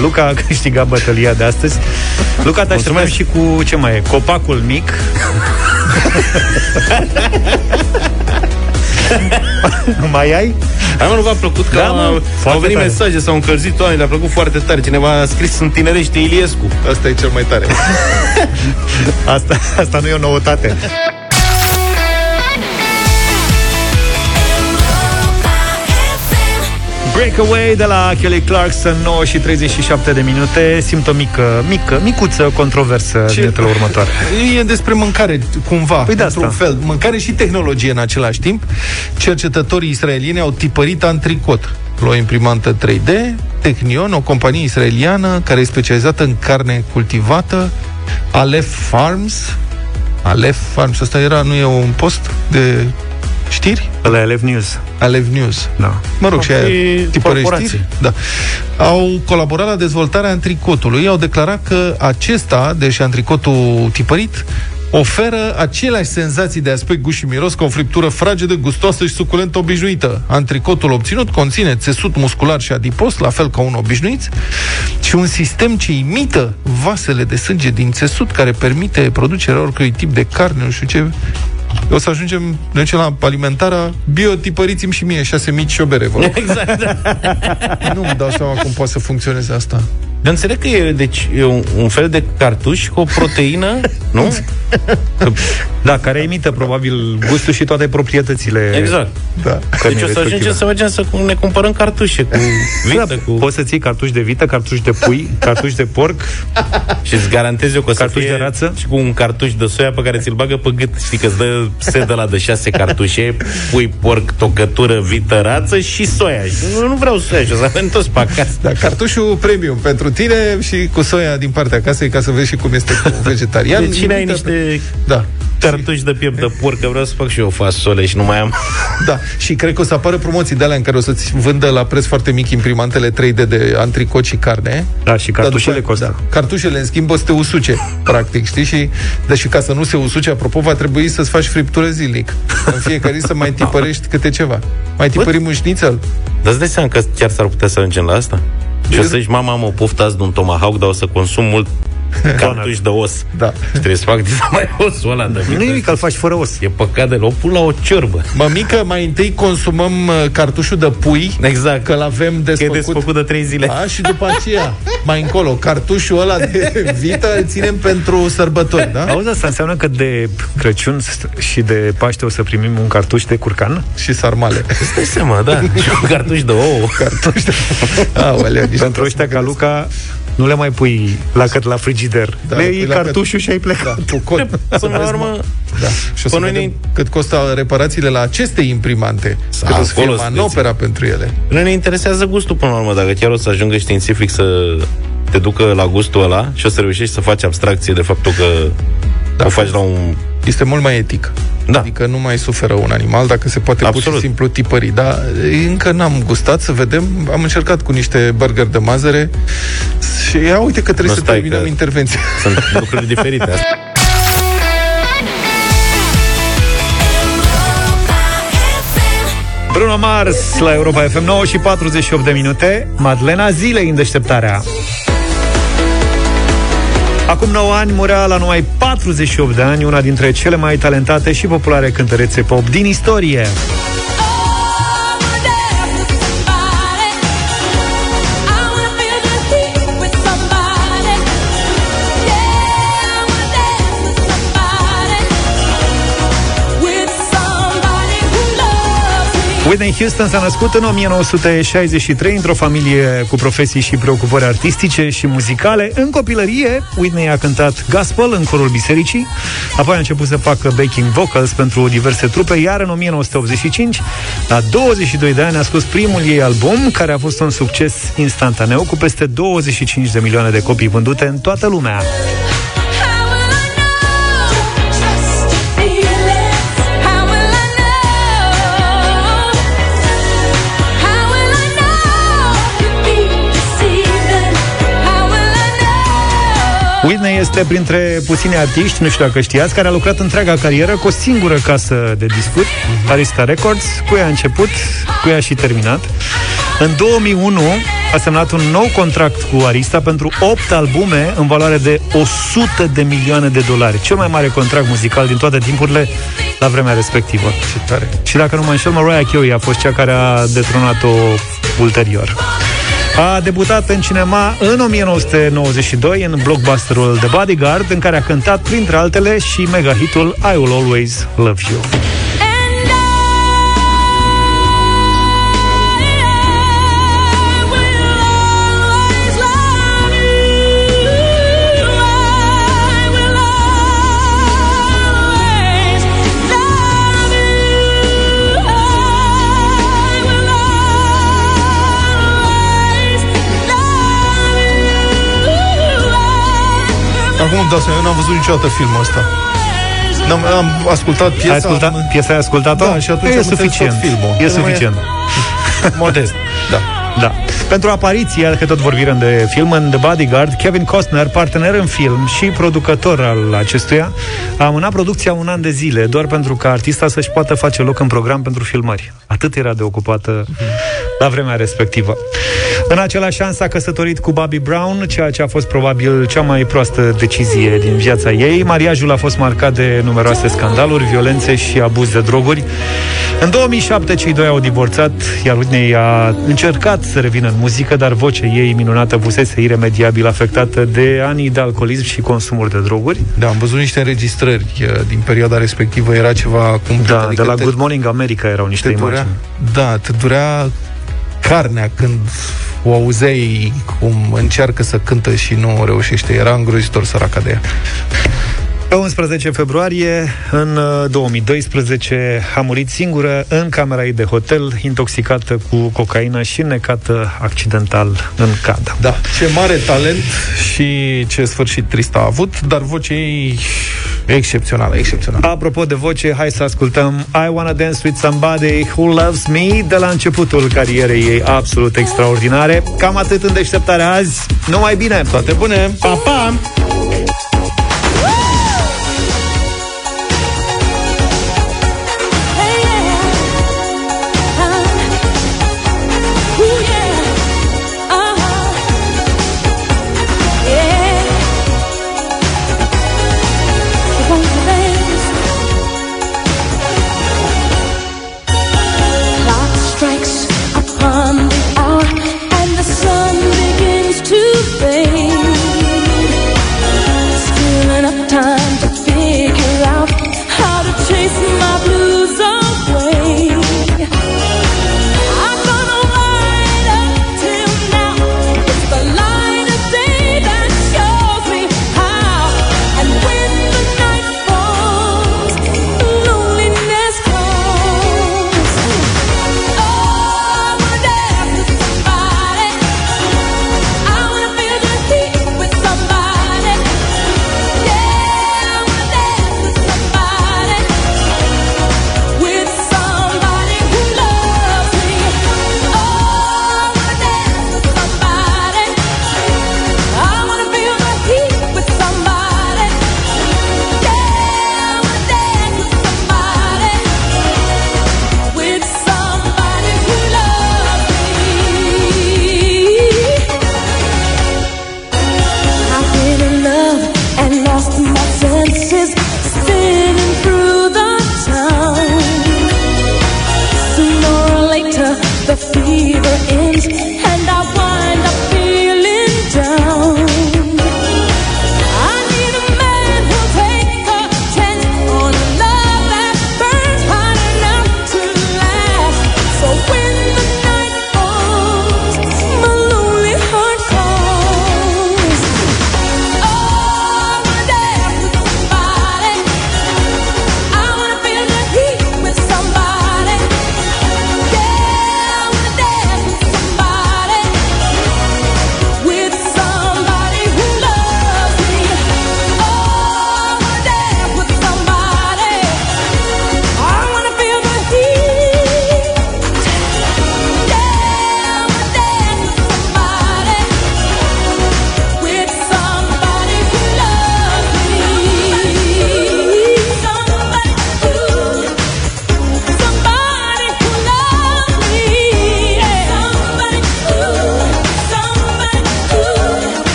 Speaker 1: Luca, a câștigat bătălia de astăzi. Luca, te așteptăm și cu, ce mai e, copacul mic. mai ai?
Speaker 3: Ai, mă, nu v-a plăcut că
Speaker 1: Da,
Speaker 3: da,
Speaker 1: mă,
Speaker 3: au, au
Speaker 1: foarte
Speaker 3: venit
Speaker 1: tare.
Speaker 3: mesaje, s-au încălzit oameni, le-a plăcut foarte tare. Cineva a scris, sunt tinerește Iliescu.
Speaker 2: Asta e cel mai tare.
Speaker 1: Asta, asta nu e o noutate. Breakaway de la Kelly Clarkson 9 și 37 de minute Simt o mică, mică, micuță controversă
Speaker 2: Ce-
Speaker 1: Minutele următoare
Speaker 2: E despre mâncare, cumva,
Speaker 1: Păi de
Speaker 2: într-un
Speaker 1: asta.
Speaker 2: fel. Mâncare și tehnologie în același timp. Cercetătorii israelieni au tipărit antricot la o imprimantă 3D, Technion, o companie israeliană care e specializată în carne cultivată, Aleph Farms. Aleph Farms, asta era, nu e un post de știri?
Speaker 1: Ăla e Lev News
Speaker 2: Aleph News.
Speaker 1: Da.
Speaker 2: Mă rog, și
Speaker 3: Ar
Speaker 2: aia
Speaker 3: fi
Speaker 2: tipărești
Speaker 3: corporații.
Speaker 2: știri? Da. Au colaborat la dezvoltarea antricotului. Au declarat că acesta, deși antricotul tipărit, oferă aceleași senzații de aspect, gust și miros ca o friptură fragedă, gustoasă și suculentă obișnuită. Antricotul obținut conține țesut muscular și adipos, la fel ca un obișnuit, și un sistem ce imită vasele de sânge din țesut, care permite producerea oricărui tip de carne, nu știu ce, o să ajungem, noi ce la alimentarea biotipăriți-mi și mie șase mici și o bere, vă rog.
Speaker 3: Exact.
Speaker 2: Nu-mi dau seama cum poate să funcționeze asta.
Speaker 3: Dar înțeleg că e, deci, e un, un fel de cartuș cu o proteină, nu?
Speaker 1: Da, care imită probabil gustul și toate proprietățile
Speaker 3: Exact.
Speaker 2: Da.
Speaker 1: cărnii
Speaker 3: Deci o să
Speaker 1: respective.
Speaker 3: ajungem să mergem să ne cumpărăm cartușe cu vită, cu...
Speaker 1: Poți să ții cartuși de vită, cartuși de pui, cartuși de porc
Speaker 3: Și îți garantez eu că o să
Speaker 1: Cartuș
Speaker 3: fie
Speaker 1: de rață?
Speaker 3: și cu un cartuș de soia pe care ți-l bagă pe gât. Știi că îți dă set de la de șase cartușe, pui, porc, tocătură, vită, rață și soia. Și nu, nu vreau soia și o să avem toți pe acasă.
Speaker 2: Da, cartușul premium pentru tine și cu soia din partea casei ca să vezi și cum este cu vegetarian.
Speaker 3: Deci cine ai
Speaker 2: Uite,
Speaker 3: niște
Speaker 2: Da.
Speaker 3: cartuși de piept de porc, că vreau să fac și eu fasole și nu mai am.
Speaker 2: Da, și cred că o să apară promoții de alea în care o să-ți vândă la preț foarte mic imprimantele 3D de antricot și carne.
Speaker 1: Da, și
Speaker 2: Dar
Speaker 1: cartușele
Speaker 2: după-
Speaker 1: costă.
Speaker 2: Da, cartușele, în schimb, o să te usuce, practic, știi? Și, dar și ca să nu se usuce, apropo, va trebui să-ți faci friptură zilnic. În fiecare zi să mai tipărești câte ceva. Mai tipărim un șnițel?
Speaker 3: Dar îți dai seama că chiar s-ar putea să ajungem la asta? Și o să zici, mama, am o poftă azi de un tomahawk, dar o să consum mult cartuși de os.
Speaker 2: Da.
Speaker 3: Și trebuie să fac din mai osul ăla de
Speaker 1: Nu e nimic, îl faci fără os.
Speaker 3: E păcat de l-o pun la o ciorbă.
Speaker 2: Mămică, mai întâi consumăm uh, cartușul de pui,
Speaker 3: Exact.
Speaker 2: că l-avem
Speaker 3: Că e
Speaker 2: desfăcut.
Speaker 3: desfăcut de trei zile.
Speaker 2: A, și după aceea, mai încolo, cartușul ăla de vită îl ținem pentru sărbători, da?
Speaker 1: Auzi, asta înseamnă că de Crăciun și de Paște o să primim un cartuș de curcan?
Speaker 2: Și sarmale.
Speaker 3: Îți dai seama, da. Și un cartuș de ouă.
Speaker 2: Cartuș de... Aoleu, niște
Speaker 1: Pentru ăștia ca Luca, nu le mai pui la cât la frigider.
Speaker 2: Da,
Speaker 1: le
Speaker 2: le
Speaker 1: iei
Speaker 2: pui la
Speaker 1: cartușul și ai plecat.
Speaker 2: Da, cu cod.
Speaker 3: Până la urmă,
Speaker 2: Da. Și o să
Speaker 3: Până
Speaker 2: vedem
Speaker 3: ne-
Speaker 2: cât costă reparațiile la aceste imprimante.
Speaker 3: Sa,
Speaker 2: Cât o să fie
Speaker 3: acolo să
Speaker 2: manopera pentru ele.
Speaker 3: nu ne interesează gustul până la urmă. Dacă chiar o să ajungă științific să te ducă la gustul ăla și o să reușești să faci abstracție de faptul că
Speaker 2: Da.
Speaker 3: o faci la un...
Speaker 2: Este mult mai etic.
Speaker 3: Da.
Speaker 2: Adică nu mai suferă un animal dacă se poate pur
Speaker 3: Absolut.
Speaker 2: și simplu tipări. Dar încă n-am gustat să vedem. Am încercat cu niște burger de mazăre și ia uite că trebuie
Speaker 3: Nu,
Speaker 2: să
Speaker 3: stai,
Speaker 2: terminăm
Speaker 3: că-
Speaker 2: intervenția.
Speaker 3: Sunt lucruri diferite astea.
Speaker 1: Bruno Mars la Europa FM 9 și 48 de minute. Madlena Zilei în deșteptarea. Acum 9 ani murea la numai 48 de ani una dintre cele mai talentate și populare cântărețe pop din istorie. Whitney Houston s-a născut în 1963 într-o familie cu profesii și preocupări artistice și muzicale. În copilărie, Whitney a cântat gospel în corul bisericii, apoi a început să facă backing vocals pentru diverse trupe, iar în 1985, la 22 de ani, a scos primul ei album, care a fost un succes instantaneu, cu peste 25 de milioane de copii vândute în toată lumea.
Speaker 14: Este printre puțini artiști, nu știu dacă știați, care a lucrat întreaga carieră cu o singură casă de discuri, Arista Records, cu ea a început, cu ea a și terminat. În 2001 a semnat un nou contract cu Arista pentru 8 albume în valoare de 100 de milioane de dolari. Cel mai mare contract muzical din toate timpurile la vremea respectivă.
Speaker 2: Ce tare.
Speaker 14: Și dacă nu mă înșel, Mariah Carey a fost cea care a detronat-o ulterior. A debutat în cinema în 1992 în blockbusterul The Bodyguard, în care a cântat, printre altele, și mega hitul I Will Always Love You.
Speaker 2: Acum îmi dau seama, eu n-am văzut niciodată filmul ăsta. N-am, am ascultat piesa...
Speaker 14: Ai ascultat,
Speaker 2: am-
Speaker 14: piesa ai ascultat-o?
Speaker 2: Da, și atunci
Speaker 14: e
Speaker 2: am înțeles
Speaker 14: suficient.
Speaker 2: tot filmul.
Speaker 14: E
Speaker 2: Nu mai e-
Speaker 14: suficient.
Speaker 3: Modest.
Speaker 2: Da.
Speaker 14: Da. Pentru apariția, că tot vorbim de film, în The Bodyguard, Kevin Costner, partener în film și producător al acestuia, a amânat producția un an de zile, doar pentru ca artista să-și poată face loc în program pentru filmări. Atât era de ocupată la vremea respectivă. În același an s-a căsătorit cu Bobby Brown, ceea ce a fost probabil cea mai proastă decizie din viața ei. Mariajul a fost marcat de numeroase scandaluri, violențe și abuz de droguri. În 2007 cei doi au divorțat, iar Whitney a încercat să revină în muzică, dar vocea ei minunată fusese iremediabil afectată de ani de alcoolism și consumuri de droguri.
Speaker 2: Da, am văzut niște înregistrări uh, din perioada respectivă, era ceva cum...
Speaker 14: Da,
Speaker 2: adică
Speaker 14: de la
Speaker 2: te-
Speaker 14: Good Morning America erau niște
Speaker 2: te
Speaker 14: imagini.
Speaker 2: durea, Da, te durea carnea când o auzeai cum încearcă să cântă și nu reușește. Era îngrozitor săraca de ea.
Speaker 14: Pe 11 februarie, în uh, 2012, a murit singură în camera ei de hotel, intoxicată cu cocaină și necată accidental în cadă.
Speaker 2: Da, ce mare talent și ce sfârșit trist a avut, dar vocea ei excepțională, excepțională.
Speaker 14: Apropo de voce, hai să ascultăm I Wanna Dance With Somebody Who Loves Me de la începutul carierei ei absolut extraordinare. Cam atât în deșteptarea azi. Numai bine!
Speaker 2: Toate bune!
Speaker 14: Pa, pa!